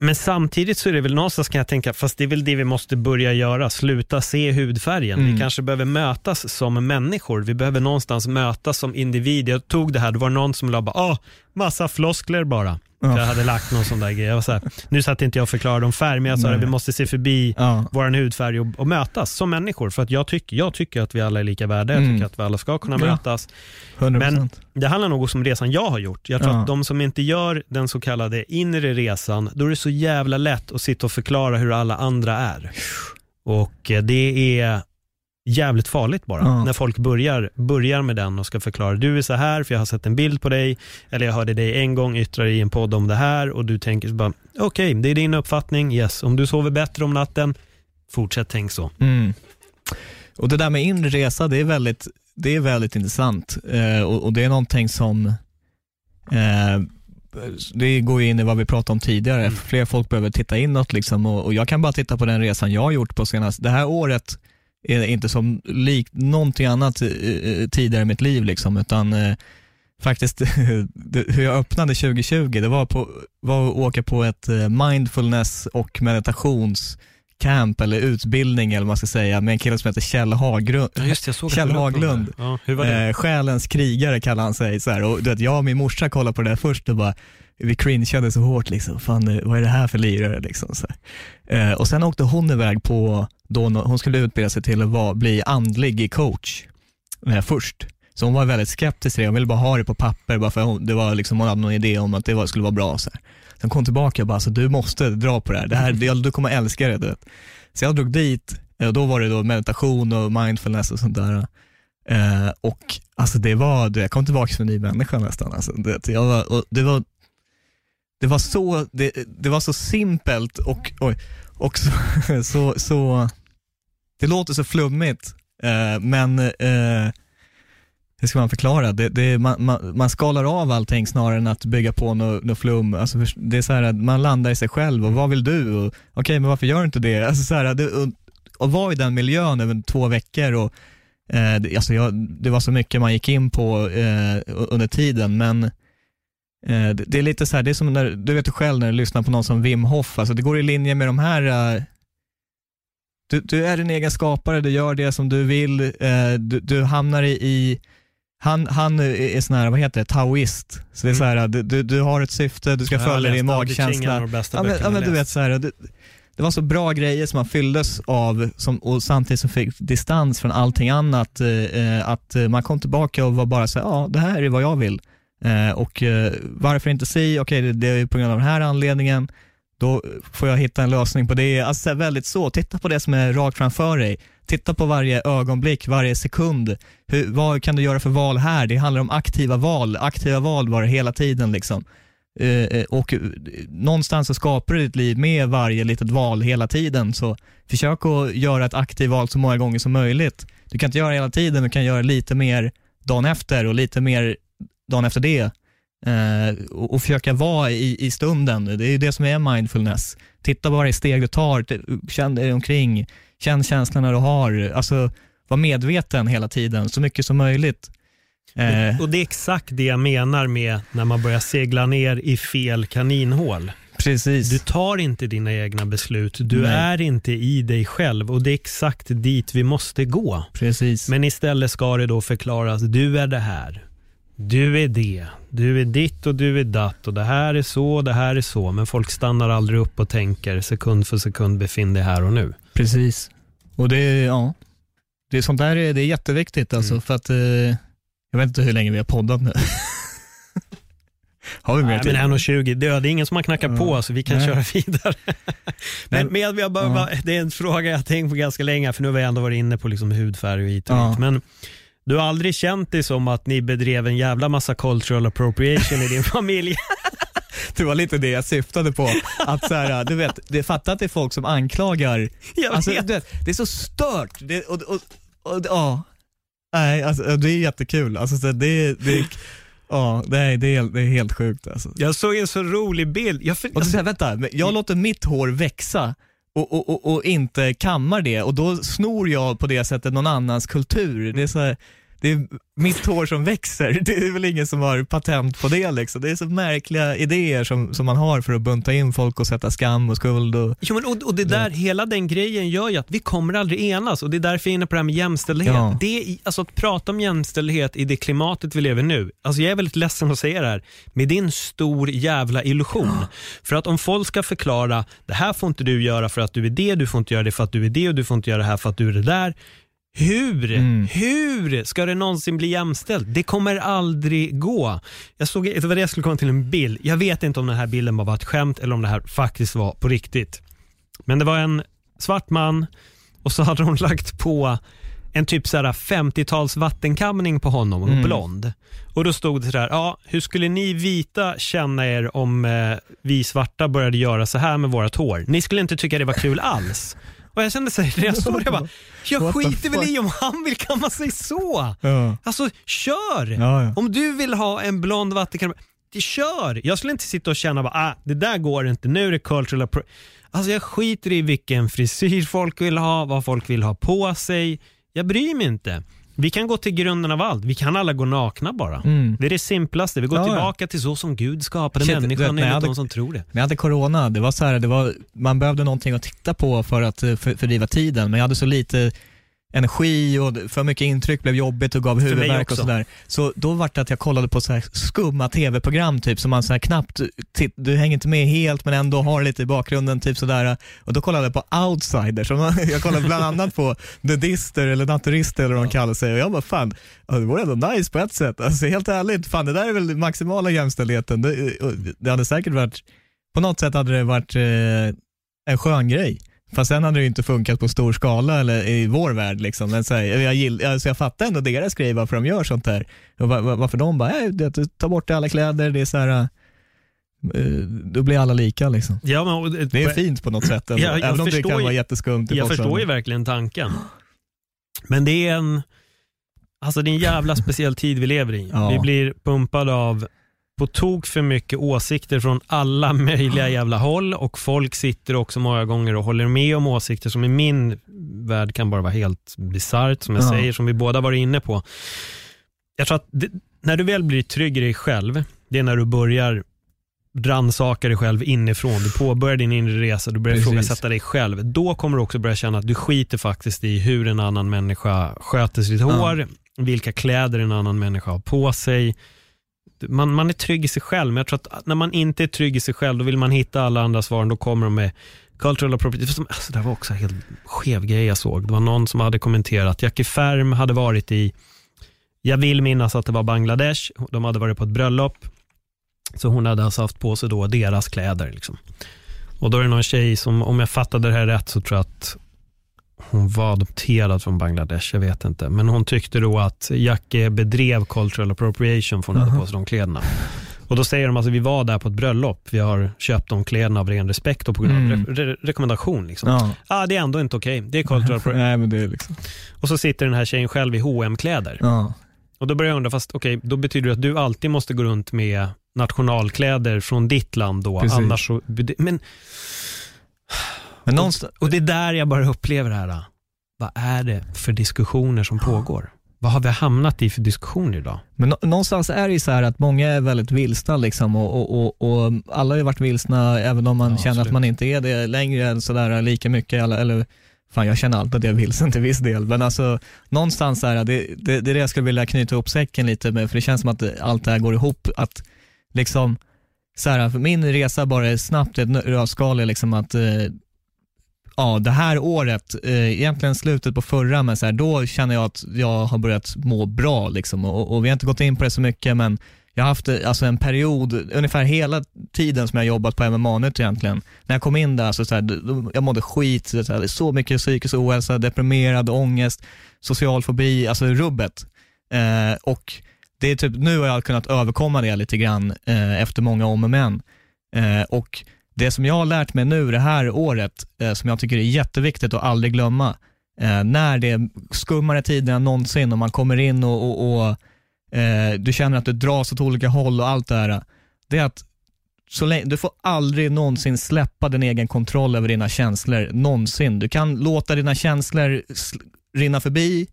Men samtidigt så är det väl någonstans kan jag tänka, fast det är väl det vi måste börja göra, sluta se hudfärgen. Mm. Vi kanske behöver mötas som människor, vi behöver någonstans mötas som individ. Jag tog det här, det var någon som la bara, ah, massa floskler bara. Ja. Jag hade lagt någon sån där grej. Jag var så här, nu satt inte jag och förklarade om färg, men jag sa att vi måste se förbi ja. vår hudfärg och, och, mötas som människor. För att jag, tyck, jag tycker att vi alla är lika värda. Jag tycker mm. att vi alla ska kunna ja. mötas. 100%. Men det handlar nog om resan jag har gjort. Jag tror att de som inte gör den så kallade inre resan, då är det så jävla lätt att sitta och förklara hur alla andra är. Och eh, det är jävligt farligt bara. Ja. När folk börjar, börjar med den och ska förklara, du är så här för jag har sett en bild på dig, eller jag hörde dig en gång yttra dig i en podd om det här och du tänker bara, okej, okay, det är din uppfattning, yes. Om du sover bättre om natten, fortsätt tänk så. Mm. Och det där med inre resa, det är väldigt, det är väldigt intressant eh, och, och, det är någonting som eh, det går in i vad vi pratade om tidigare. Mm. Fler folk behöver titta inåt liksom och, och, jag kan bara titta på den resan jag har gjort på senast, det här året inte som likt någonting annat eh, eh, tidigare i mitt liv liksom, utan eh, faktiskt <laughs> hur jag öppnade 2020, det var, på, var att åka på ett mindfulness och meditationscamp eller utbildning eller vad man ska säga med en kille som heter Kjell Haglund. Ja, såg Kjell Haglund. Ja, det? Eh, själens krigare kallar han sig. Så här. Och, du vet, jag och min morsa kollade på det där först och bara, vi cringeade så hårt liksom. Fan, vad är det här för lirare liksom. Så eh, och sen åkte hon iväg på, då hon skulle utbilda sig till att vara, bli andlig coach eh, först. Så hon var väldigt skeptisk till det, hon ville bara ha det på papper, bara för hon, det var liksom, hon hade någon idé om att det var, skulle vara bra. Så här. Sen kom hon tillbaka och bara, alltså, du måste dra på det här, det här det, du kommer älska det. Du vet. Så jag drog dit, eh, och då var det då meditation och mindfulness och sånt där. Eh, och alltså det var, jag kom tillbaka som en ny människa nästan. Alltså, det, jag var, och det var det var så, det, det var så simpelt och, oj, och så, <laughs> så, så, det låter så flummigt, eh, men eh, hur ska man förklara? Det, det, man, man, man skalar av allting snarare än att bygga på något no flum. Alltså, det är så här att man landar i sig själv och vad vill du? Okej, okay, men varför gör du inte det? Alltså, så här, det och, och vara i den miljön över två veckor och eh, det, alltså jag, det var så mycket man gick in på eh, under tiden, men Eh, det är lite så här, det är som när, du vet själv när du lyssnar på någon som Wim Hof, alltså det går i linje med de här uh, du, du, är din egen skapare, du gör det som du vill, uh, du, du, hamnar i, i han, han är sån här, vad heter det, taoist. Så det är mm. så här, du, du, har ett syfte, du ska ja, följa din magkänsla. Ja, men, ja, men du vet så här, det, det, var så bra grejer som man fylldes av som, och samtidigt som fick distans från allting annat. Eh, att man kom tillbaka och var bara så här, ja det här är vad jag vill. Eh, och eh, varför inte si, okej okay, det, det är på grund av den här anledningen, då får jag hitta en lösning på det. Alltså väldigt så, titta på det som är rakt framför dig. Titta på varje ögonblick, varje sekund. Hur, vad kan du göra för val här? Det handlar om aktiva val. Aktiva val var det hela tiden. Liksom. Eh, eh och eh, någonstans så skapar du ditt liv med varje litet val hela tiden. Så försök att göra ett aktivt val så många gånger som möjligt. Du kan inte göra det hela tiden, du kan göra lite mer dagen efter och lite mer dagen efter det. Eh, och, och försöka vara i, i stunden. Det är ju det som är mindfulness. Titta på varje steg du tar, känn dig omkring, känn känslorna du har. Alltså, var medveten hela tiden, så mycket som möjligt. Eh, Och det är exakt det jag menar med när man börjar segla ner i fel kaninhål. precis. Du tar inte dina egna beslut, du Nej. är inte i dig själv och det är exakt dit vi måste gå. precis. Men istället ska det då förklaras, du är det här. Du är det. Du är ditt och du är datt och det här är så, det här är så. Men folk stannar aldrig upp och tänker sekund för sekund befinn dig här och nu. Precis. Och det, ja, det är sånt där är, det är jätteviktigt alltså Mm. för att, eh, jag vet inte hur länge vi har poddat nu. <laughs> har vi mer Nej, tid? men 1.20, det är ingen som har knackat Ja. på så vi kan Nej. köra vidare. <laughs> men, men jag, bara, bara- det är en fråga jag har tänkt på ganska länge, för nu har vi ändå varit inne på liksom hudfärg och hit och dit. Men du har aldrig känt dig som att ni bedrev en jävla massa cultural appropriation i din <laughs> familj? Det var lite det jag syftade på. Att så här, du vet, det fattar att det är folk som anklagar. Jag Alltså, vet. du vet, det är så stört. Det, och, och, och, ja. Nej, alltså, det är jättekul. Alltså, så det, det, ja, det, är, det, är, helt- det är helt sjukt. Alltså. Jag såg en så rolig bild. Jag för, Och så säger vänta, men jag låter mitt hår växa och, och, och, och inte kammar det och då snor jag på det sättet någon annans kultur. Det är, så här, det är mitt hår som växer, det är väl ingen som har patent på det liksom. Det är så märkliga idéer som, som man har för att bunta in folk och sätta skam och skuld. Och, Jo, men, och, och det där, hela den grejen gör ju att vi kommer aldrig enas och det är därför jag är inne på det här med jämställdhet. Ja. Det alltså, att prata om jämställdhet i det klimatet vi lever nu, alltså jag är väldigt ledsen att säga det här, men det är en stor jävla illusion. För att om folk ska förklara, det här får inte du göra för att du är det, du får inte göra det för att du är det och du får inte göra det här för att du är det där. Hur, Mm. hur ska det någonsin bli jämställt? Det kommer aldrig gå. Jag såg, det var det jag skulle komma till en bild. Jag vet inte om den här bilden bara var ett skämt eller om det här faktiskt var på riktigt. Men det var en svart man och så hade hon <laughs> lagt på en typ så här 50-tals vattenkamning på honom och Mm. blond. Och då stod det så här, ja, hur skulle ni vita känna er om eh, vi svarta började göra så här med vårt hår? Ni skulle inte tycka det var kul alls. Och jag kände så här, när jag såg det, jag bara, jag skiter väl i om han vill kamma sig så. ja. Alltså, kör! Ja, ja. Om du vill ha en blond vattenkamera, det kör! Jag skulle inte sitta och känna bara, ah, det där går inte, nu är det cultural appro-" Alltså jag skiter i vilken frisyr folk vill ha, vad folk vill ha på sig. Jag bryr mig inte. Vi kan gå till grunden av allt. Vi kan alla gå nakna bara. Mm. Det är det simplaste. Vi går Ja, ja. tillbaka till så som Gud skapade Shit, vet, människan jag enligt de som tror det. När jag hade corona, det var så här, det var, man behövde någonting att titta på för att eh, för, fördriva tiden, men jag hade så lite energi och för mycket intryck blev jobbigt och gav huvudvärk och sådär. Så då var det att jag kollade på så här skumma tv-program typ som man så här knappt, du hänger inte med helt men ändå har lite i bakgrunden typ sådär. Och då kollade jag på Outsiders, som <laughs> jag kollade bland annat på Nudister eller Naturister eller vad de kallar sig och jag bara fan, det var ändå nice på ett sätt. Alltså helt ärligt, fan det där är väl maximala jämställdheten. Det, det hade säkert varit, på något sätt hade det varit eh, en skön grej. Fast sen hade det ju inte funkat på stor skala eller i vår värld. Liksom. Men så här, jag, gill, alltså jag fattar ändå deras grej varför de gör sånt här. Och var, var, varför de bara, äh, det, ta bort alla kläder, det är så här, eh, då blir alla lika. Liksom. Ja, men, och- Det är fint på något sätt. <laughs> Ändå, Ja, även om det kan ju- vara jätteskumt. Jag folks förstår ju verkligen tanken. Men det är en, alltså det är en jävla speciell tid vi lever i. Ja. Vi blir pumpade av på tok för mycket åsikter från alla möjliga jävla håll och folk sitter också många gånger och håller med om åsikter som i min värld kan bara vara helt bisarrt, som jag Ja. säger, som vi båda var inne på. Jag tror att det, när du väl blir trygg i dig själv, det är när du börjar rannsaka dig själv inifrån. Du påbörjar din inre resa, du börjar Precis. ifrågasätta dig själv. Då kommer du också börja känna att du skiter faktiskt i hur en annan människa sköter sitt Ja. hår, vilka kläder en annan människa har på sig. Man, man är trygg i sig själv, men jag tror att när man inte är trygg i sig själv, då vill man hitta alla andra svar, då kommer de med cultural appropriation. Alltså, det var också en helt skev grej jag såg. Det var någon som hade kommenterat, Jackie Färm hade varit i, jag vill minnas att det var Bangladesh, de hade varit på ett bröllop, så hon hade alltså haft på sig då deras kläder. Liksom. Och då är det någon tjej som, om jag fattade det här rätt, så tror jag att hon var adopterad från Bangladesh, jag vet inte. Men hon tyckte då att Jackie bedrev cultural appropriation för hon hade på sig de kläderna. Och då säger de alltså, vi var där på ett bröllop, vi har köpt de kläderna av ren respekt och på grund av Mm. re- re- rekommendation. Liksom. Ja. Ah, det är ändå inte okej, det är cultural appropriation. <laughs> Nej, men det är liksom. Och så sitter den här tjejen själv i hm kläder Ja. Och då börjar jag undra, fast okej, då betyder det att du alltid måste gå runt med nationalkläder från ditt land då. Precis. Annars så, men, Men någonstans, och det är där jag bara upplever det här. Vad är det för diskussioner som pågår? Vad har vi hamnat i för diskussioner idag? Men nå- någonstans är det ju så här att många är väldigt vilsna liksom och, och, och, och alla har ju varit vilsna även om man Ja, känner att absolut. man inte är det längre än sådär lika mycket. Eller, eller fan jag känner alltid att jag är vilsen till viss del. Men alltså någonstans här, det, det, det är det jag skulle vilja knyta ihop säcken lite med för det känns som att allt det här går ihop. Att liksom, så här, min resa bara är snabbt ett rödskal liksom att eh, ja, det här året, eh, egentligen slutet på förra, men så här, då känner jag att jag har börjat må bra. Liksom. Och, och vi har inte gått in på det så mycket, men jag har haft eh, alltså, en period, ungefär hela tiden som jag har jobbat på MMA-nytt egentligen. När jag kom in där, så, så här, jag mådde skit, så, här, så mycket psykisk ohälsa, deprimerad, ångest, social fobi, alltså rubbet. Eh, och det är typ, nu har jag kunnat överkomma det lite grann eh, efter många om och men. Eh, och det som jag har lärt mig nu det här året, eh, som jag tycker är jätteviktigt att aldrig glömma, eh, när det är skummare tider än någonsin och man kommer in och, och, och eh, du känner att du dras åt olika håll och allt det här, det är att så länge, du får aldrig någonsin släppa din egen kontroll över dina känslor, någonsin. Du kan låta dina känslor rinna förbi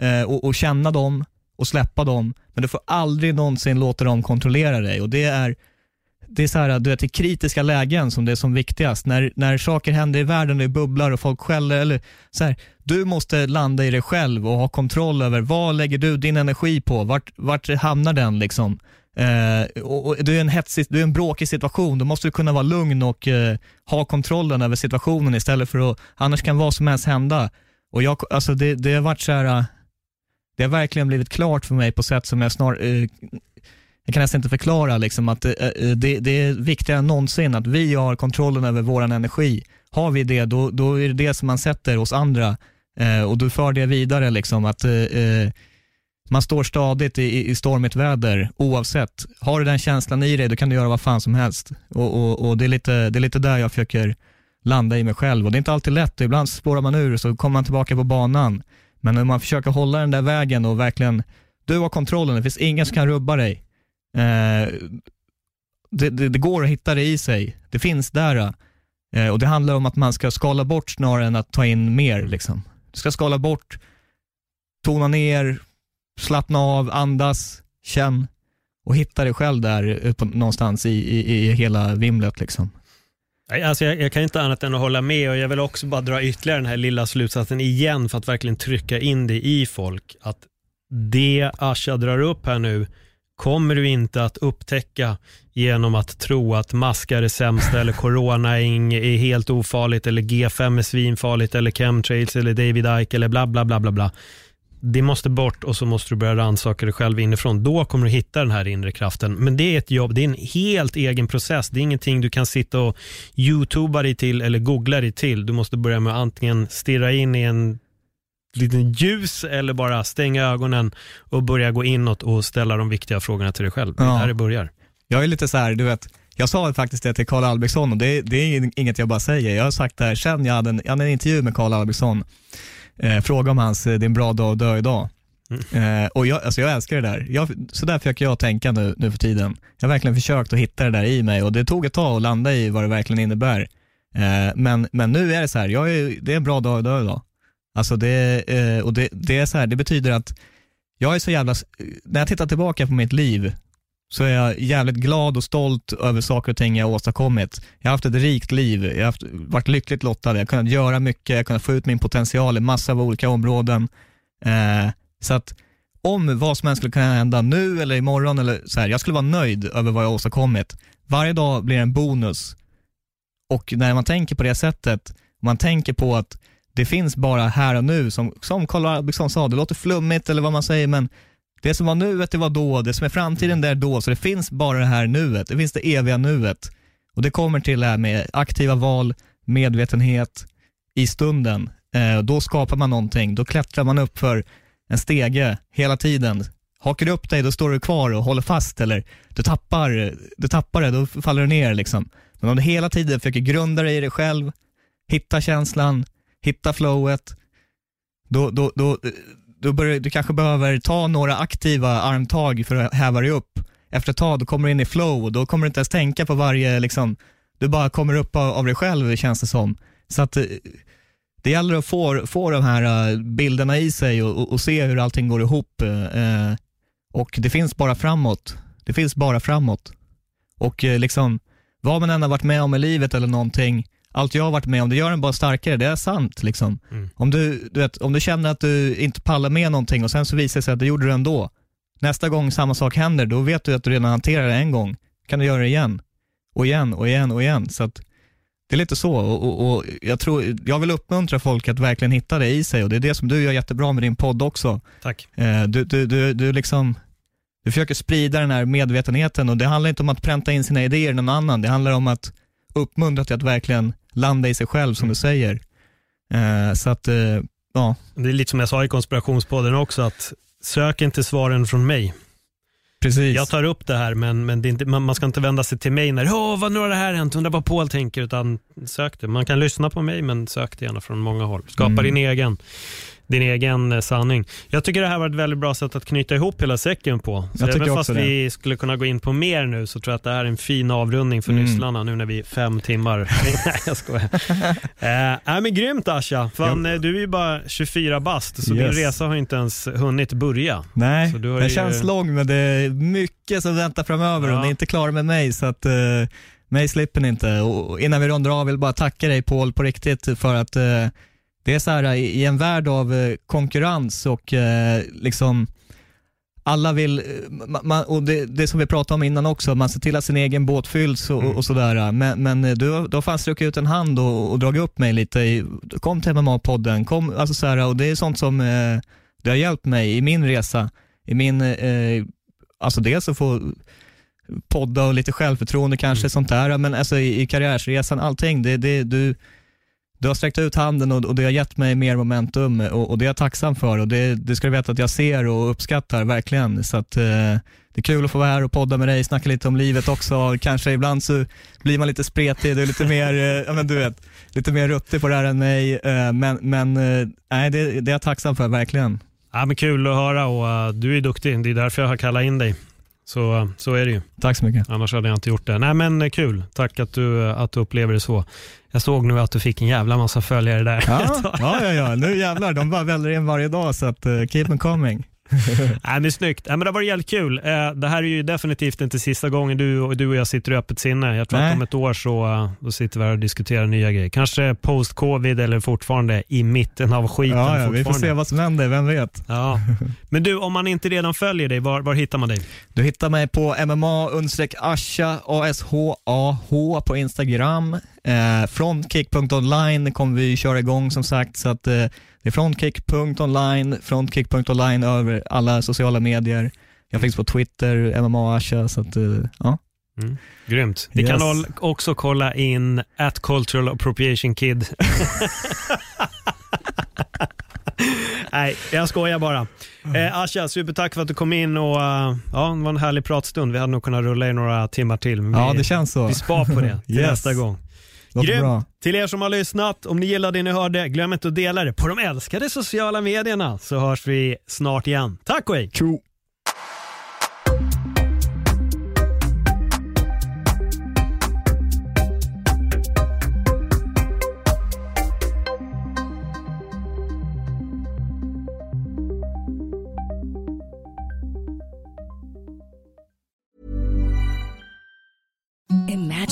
eh, och, och känna dem och släppa dem, men du får aldrig någonsin låta dem kontrollera dig och det är det är så här, du vet, i kritiska lägen som det är som viktigast. När, när saker händer i världen, det bubblar och folk skäller. Eller, så här, du måste landa i dig själv och ha kontroll över vad lägger du din energi på? Vart, vart hamnar den? liksom? Eh, och, och du, är en hetsig, du är en bråkig situation, då måste du kunna vara lugn och eh, ha kontrollen över situationen istället för att, annars kan vad som helst hända. Och jag, alltså det, det har varit så här, eh, det har verkligen blivit klart för mig på sätt som jag snar, eh, jag kan nästan inte förklara liksom att eh, eh, det, det är viktigare än någonsin att vi har kontrollen över vår energi. Har vi det, då, då är det det som man sätter hos andra eh, och du för det vidare. Liksom, att Man står stadigt i, i stormigt väder oavsett. Har du den känslan i dig, då kan du göra vad fan som helst. Och, och, och det, är lite, det är lite där jag försöker landa i mig själv. Och Det är inte alltid lätt, ibland spårar man ur så kommer man tillbaka på banan. Men när man försöker hålla den där vägen och verkligen, du har kontrollen, det finns ingen som kan rubba dig. Eh, det, det, det går att hitta det i sig. Det finns där. Eh. eh, och det handlar om att man ska skala bort snarare än att ta in mer. Liksom. Du ska skala bort, tona ner, slappna av, andas, känn och hitta dig själv där eh, på, någonstans i, i, i hela vimlet. Liksom. Alltså jag, jag kan inte annat än att hålla med och jag vill också bara dra ytterligare den här lilla slutsatsen igen för att verkligen trycka in det i folk. Att det Asha drar upp här nu kommer du inte att upptäcka genom att tro att maskar är sämsta eller corona är är helt ofarligt eller G5 är svinfarligt eller chemtrails eller David Icke eller bla bla bla bla bla. Det måste bort och så måste du börja rannsaka dig själv inifrån. Då kommer du hitta den här inre kraften. Men det är ett jobb, det är en helt egen process. Det är ingenting du kan sitta och youtuba dig till eller googla dig till. Du måste börja med att antingen stirra in i en liten ljus eller bara stänga ögonen och börja gå inåt och ställa de viktiga frågorna till dig själv. Det är där det börjar. Jag är lite så här, du vet, jag sa faktiskt det till Karl Albrektsson och det, det är inget jag bara säger. Jag har sagt det här sen jag hade en, jag hade en intervju med Karl Albrektsson. Eh, fråga om hans, eh, det är en bra dag att dö idag. Eh, och jag, alltså jag älskar det där. Jag, så där försöker jag tänka nu, nu för tiden. Jag har verkligen försökt att hitta det där i mig och det tog ett tag att landa i vad det verkligen innebär. Eh, men, men nu är det så här, jag är, det är en bra dag att dö idag. Alltså det, eh, och det, det är så här, det betyder att jag är så jävla, när jag tittar tillbaka på mitt liv så är jag jävligt glad och stolt över saker och ting jag har åstadkommit. Jag har haft ett rikt liv, jag har haft, varit lyckligt lottad, jag har kunnat göra mycket, jag har kunnat få ut min potential i massa av olika områden. Eh, så att om vad som helst skulle kunna hända nu eller imorgon, eller så här, jag skulle vara nöjd över vad jag har åstadkommit. Varje dag blir en bonus. Och när man tänker på det sättet, man tänker på att det finns bara här och nu, som, som Karl Albrektsson sa, det låter flummigt eller vad man säger, men det som var nuet, det var då, det som är framtiden, det är då, så det finns bara det här nuet, det finns det eviga nuet. Och det kommer till det här med aktiva val, medvetenhet i stunden. Eh, då skapar man någonting, då klättrar man upp för en stege hela tiden. Hakar du upp dig, då står du kvar och håller fast, eller du tappar, du tappar det, då faller du ner liksom. Men om du hela tiden försöker grunda dig i dig själv, hitta känslan, hitta flowet, då, då, då, då börjar, du kanske behöver ta några aktiva armtag för att häva dig upp efter ett tag, då kommer du in i flow och då kommer du inte ens tänka på varje, liksom, du bara kommer upp av, av dig själv känns det som. Så att eh, det gäller att få, få de här eh, bilderna i sig och, och, och se hur allting går ihop. Eh, eh, och det finns bara framåt. Det finns bara framåt. Och eh, liksom, vad man än har varit med om i livet eller någonting, allt jag har varit med om, det gör en bara starkare. Det är sant. Liksom. Mm. Om, du, du vet, om du känner att du inte pallar med någonting och sen så visar det sig att du gjorde det ändå. Nästa gång samma sak händer, då vet du att du redan hanterar det en gång. kan du göra det igen. Och igen och igen och igen. Så att, det är lite så och, och, och, jag, tror, jag vill uppmuntra folk att verkligen hitta det i sig och det är det som du gör jättebra med din podd också. Tack. Eh, du, du, du, du, liksom, du försöker sprida den här medvetenheten och det handlar inte om att pränta in sina idéer i någon annan. Det handlar om att uppmuntra till att verkligen landa i sig själv som du säger. Eh, så att, eh, ja. Det är lite som jag sa i konspirationspodden också, att sök inte svaren från mig. Precis. Jag tar upp det här men, men det inte, man, man ska inte vända sig till mig när Åh, vad nu har det här hänt, undrar vad Paul tänker, utan sök det. Man kan lyssna på mig men sök det gärna från många håll. Skapa Mm. din egen din egen eh, sanning. Jag tycker det här var ett väldigt bra sätt att knyta ihop hela säcken på. Så Jag även fast vi skulle kunna gå in på mer nu så tror jag att det här är en fin avrundning för Mm. lyssnarna nu när vi är fem timmar. <laughs> Nej jag skojar. eh, nej, men grymt Asha. Fan, eh, du är ju bara 24 bast så Yes. din resa har inte ens hunnit börja. Nej, Så den ju- känns lång men det är mycket som väntar framöver Ja. och ni är inte klara med mig så att uh, mig slipper ni inte. Och innan vi rundar av vill jag bara tacka dig Paul på riktigt för att eh, det är så här i en värld av eh, konkurrens och eh, liksom alla vill, eh, och det, det som vi pratade om innan också, man ser till att sin egen båt fylls och, Mm. och sådär. Men, men du, har- du har fan strukit ut en hand och, och dragit upp mig lite. I, kom till MMA-podden, kom, alltså så här, och det är sånt som eh, har hjälpt mig i min resa. I min, eh, alltså dels att få podda och lite självförtroende kanske, Mm. sånt där. Men alltså i, i karriärsresan, allting. Det, det, du, du har sträckt ut handen och, och det har gett mig mer momentum och, och det är jag tacksam för och det, det ska du veta att jag ser och uppskattar verkligen. Så att, eh, det är kul att få vara här och podda med dig, snacka lite om livet också. Kanske ibland så blir man lite spretig, du är lite mer, eh, ja men du vet, lite mer ruttig på det här än mig. Eh, men men eh, nej, det, det är jag tacksam för verkligen. Ja, men kul att höra och uh, du är duktig. Det är därför jag har kallat in dig. Så, eh, så är det ju. Tack så mycket. Annars hade jag inte gjort det. Nej men eh, kul. Tack att du, att du upplever det så. Jag såg nu att du fick en jävla massa följare där. Ja, <laughs> ja, ja, ja. nu jävlar, de bara väller in varje dag så att uh, keep them coming. <laughs> Nej, men snyggt. Nej, men det var jävligt kul. Eh, Det här är ju definitivt inte sista gången du och, du och jag sitter i öppet sinne. Jag tror Nej. att om ett år så eh, då sitter vi här och diskuterar nya grejer. Kanske post-covid eller fortfarande i mitten av skiten. Ja, ja, vi får se vad som händer, vem vet. Ja. <laughs> Men du, om man inte redan följer dig, var, var hittar man dig? Du hittar mig på MMA understreck Asha, A-S-H-A-H på Instagram. Eh, frontkick.online kommer vi köra igång som sagt, så att eh, det är frontkick.online, frontkick.online över alla sociala medier. Jag finns på Twitter, MMA Asha, så att eh, ja. Mm. Grymt. Ni Yes. kan också kolla in at cultural appropriation kid. <laughs> Nej, jag skojar bara. Eh, Asha, supertack för att du kom in och eh, ja, det var en härlig pratstund. Vi hade nog kunnat rulla i några timmar till. Men ja, vi, det känns så. vi spar på det till <laughs> Yes. nästa gång. Låter Grymt. bra. Till er som har lyssnat, om ni gillade det ni hörde, glöm inte att dela det på de älskade sociala medierna så hörs vi snart igen. Tack och hej! Tjo.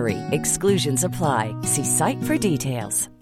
BUTTERY. Exclusions apply. See site for details.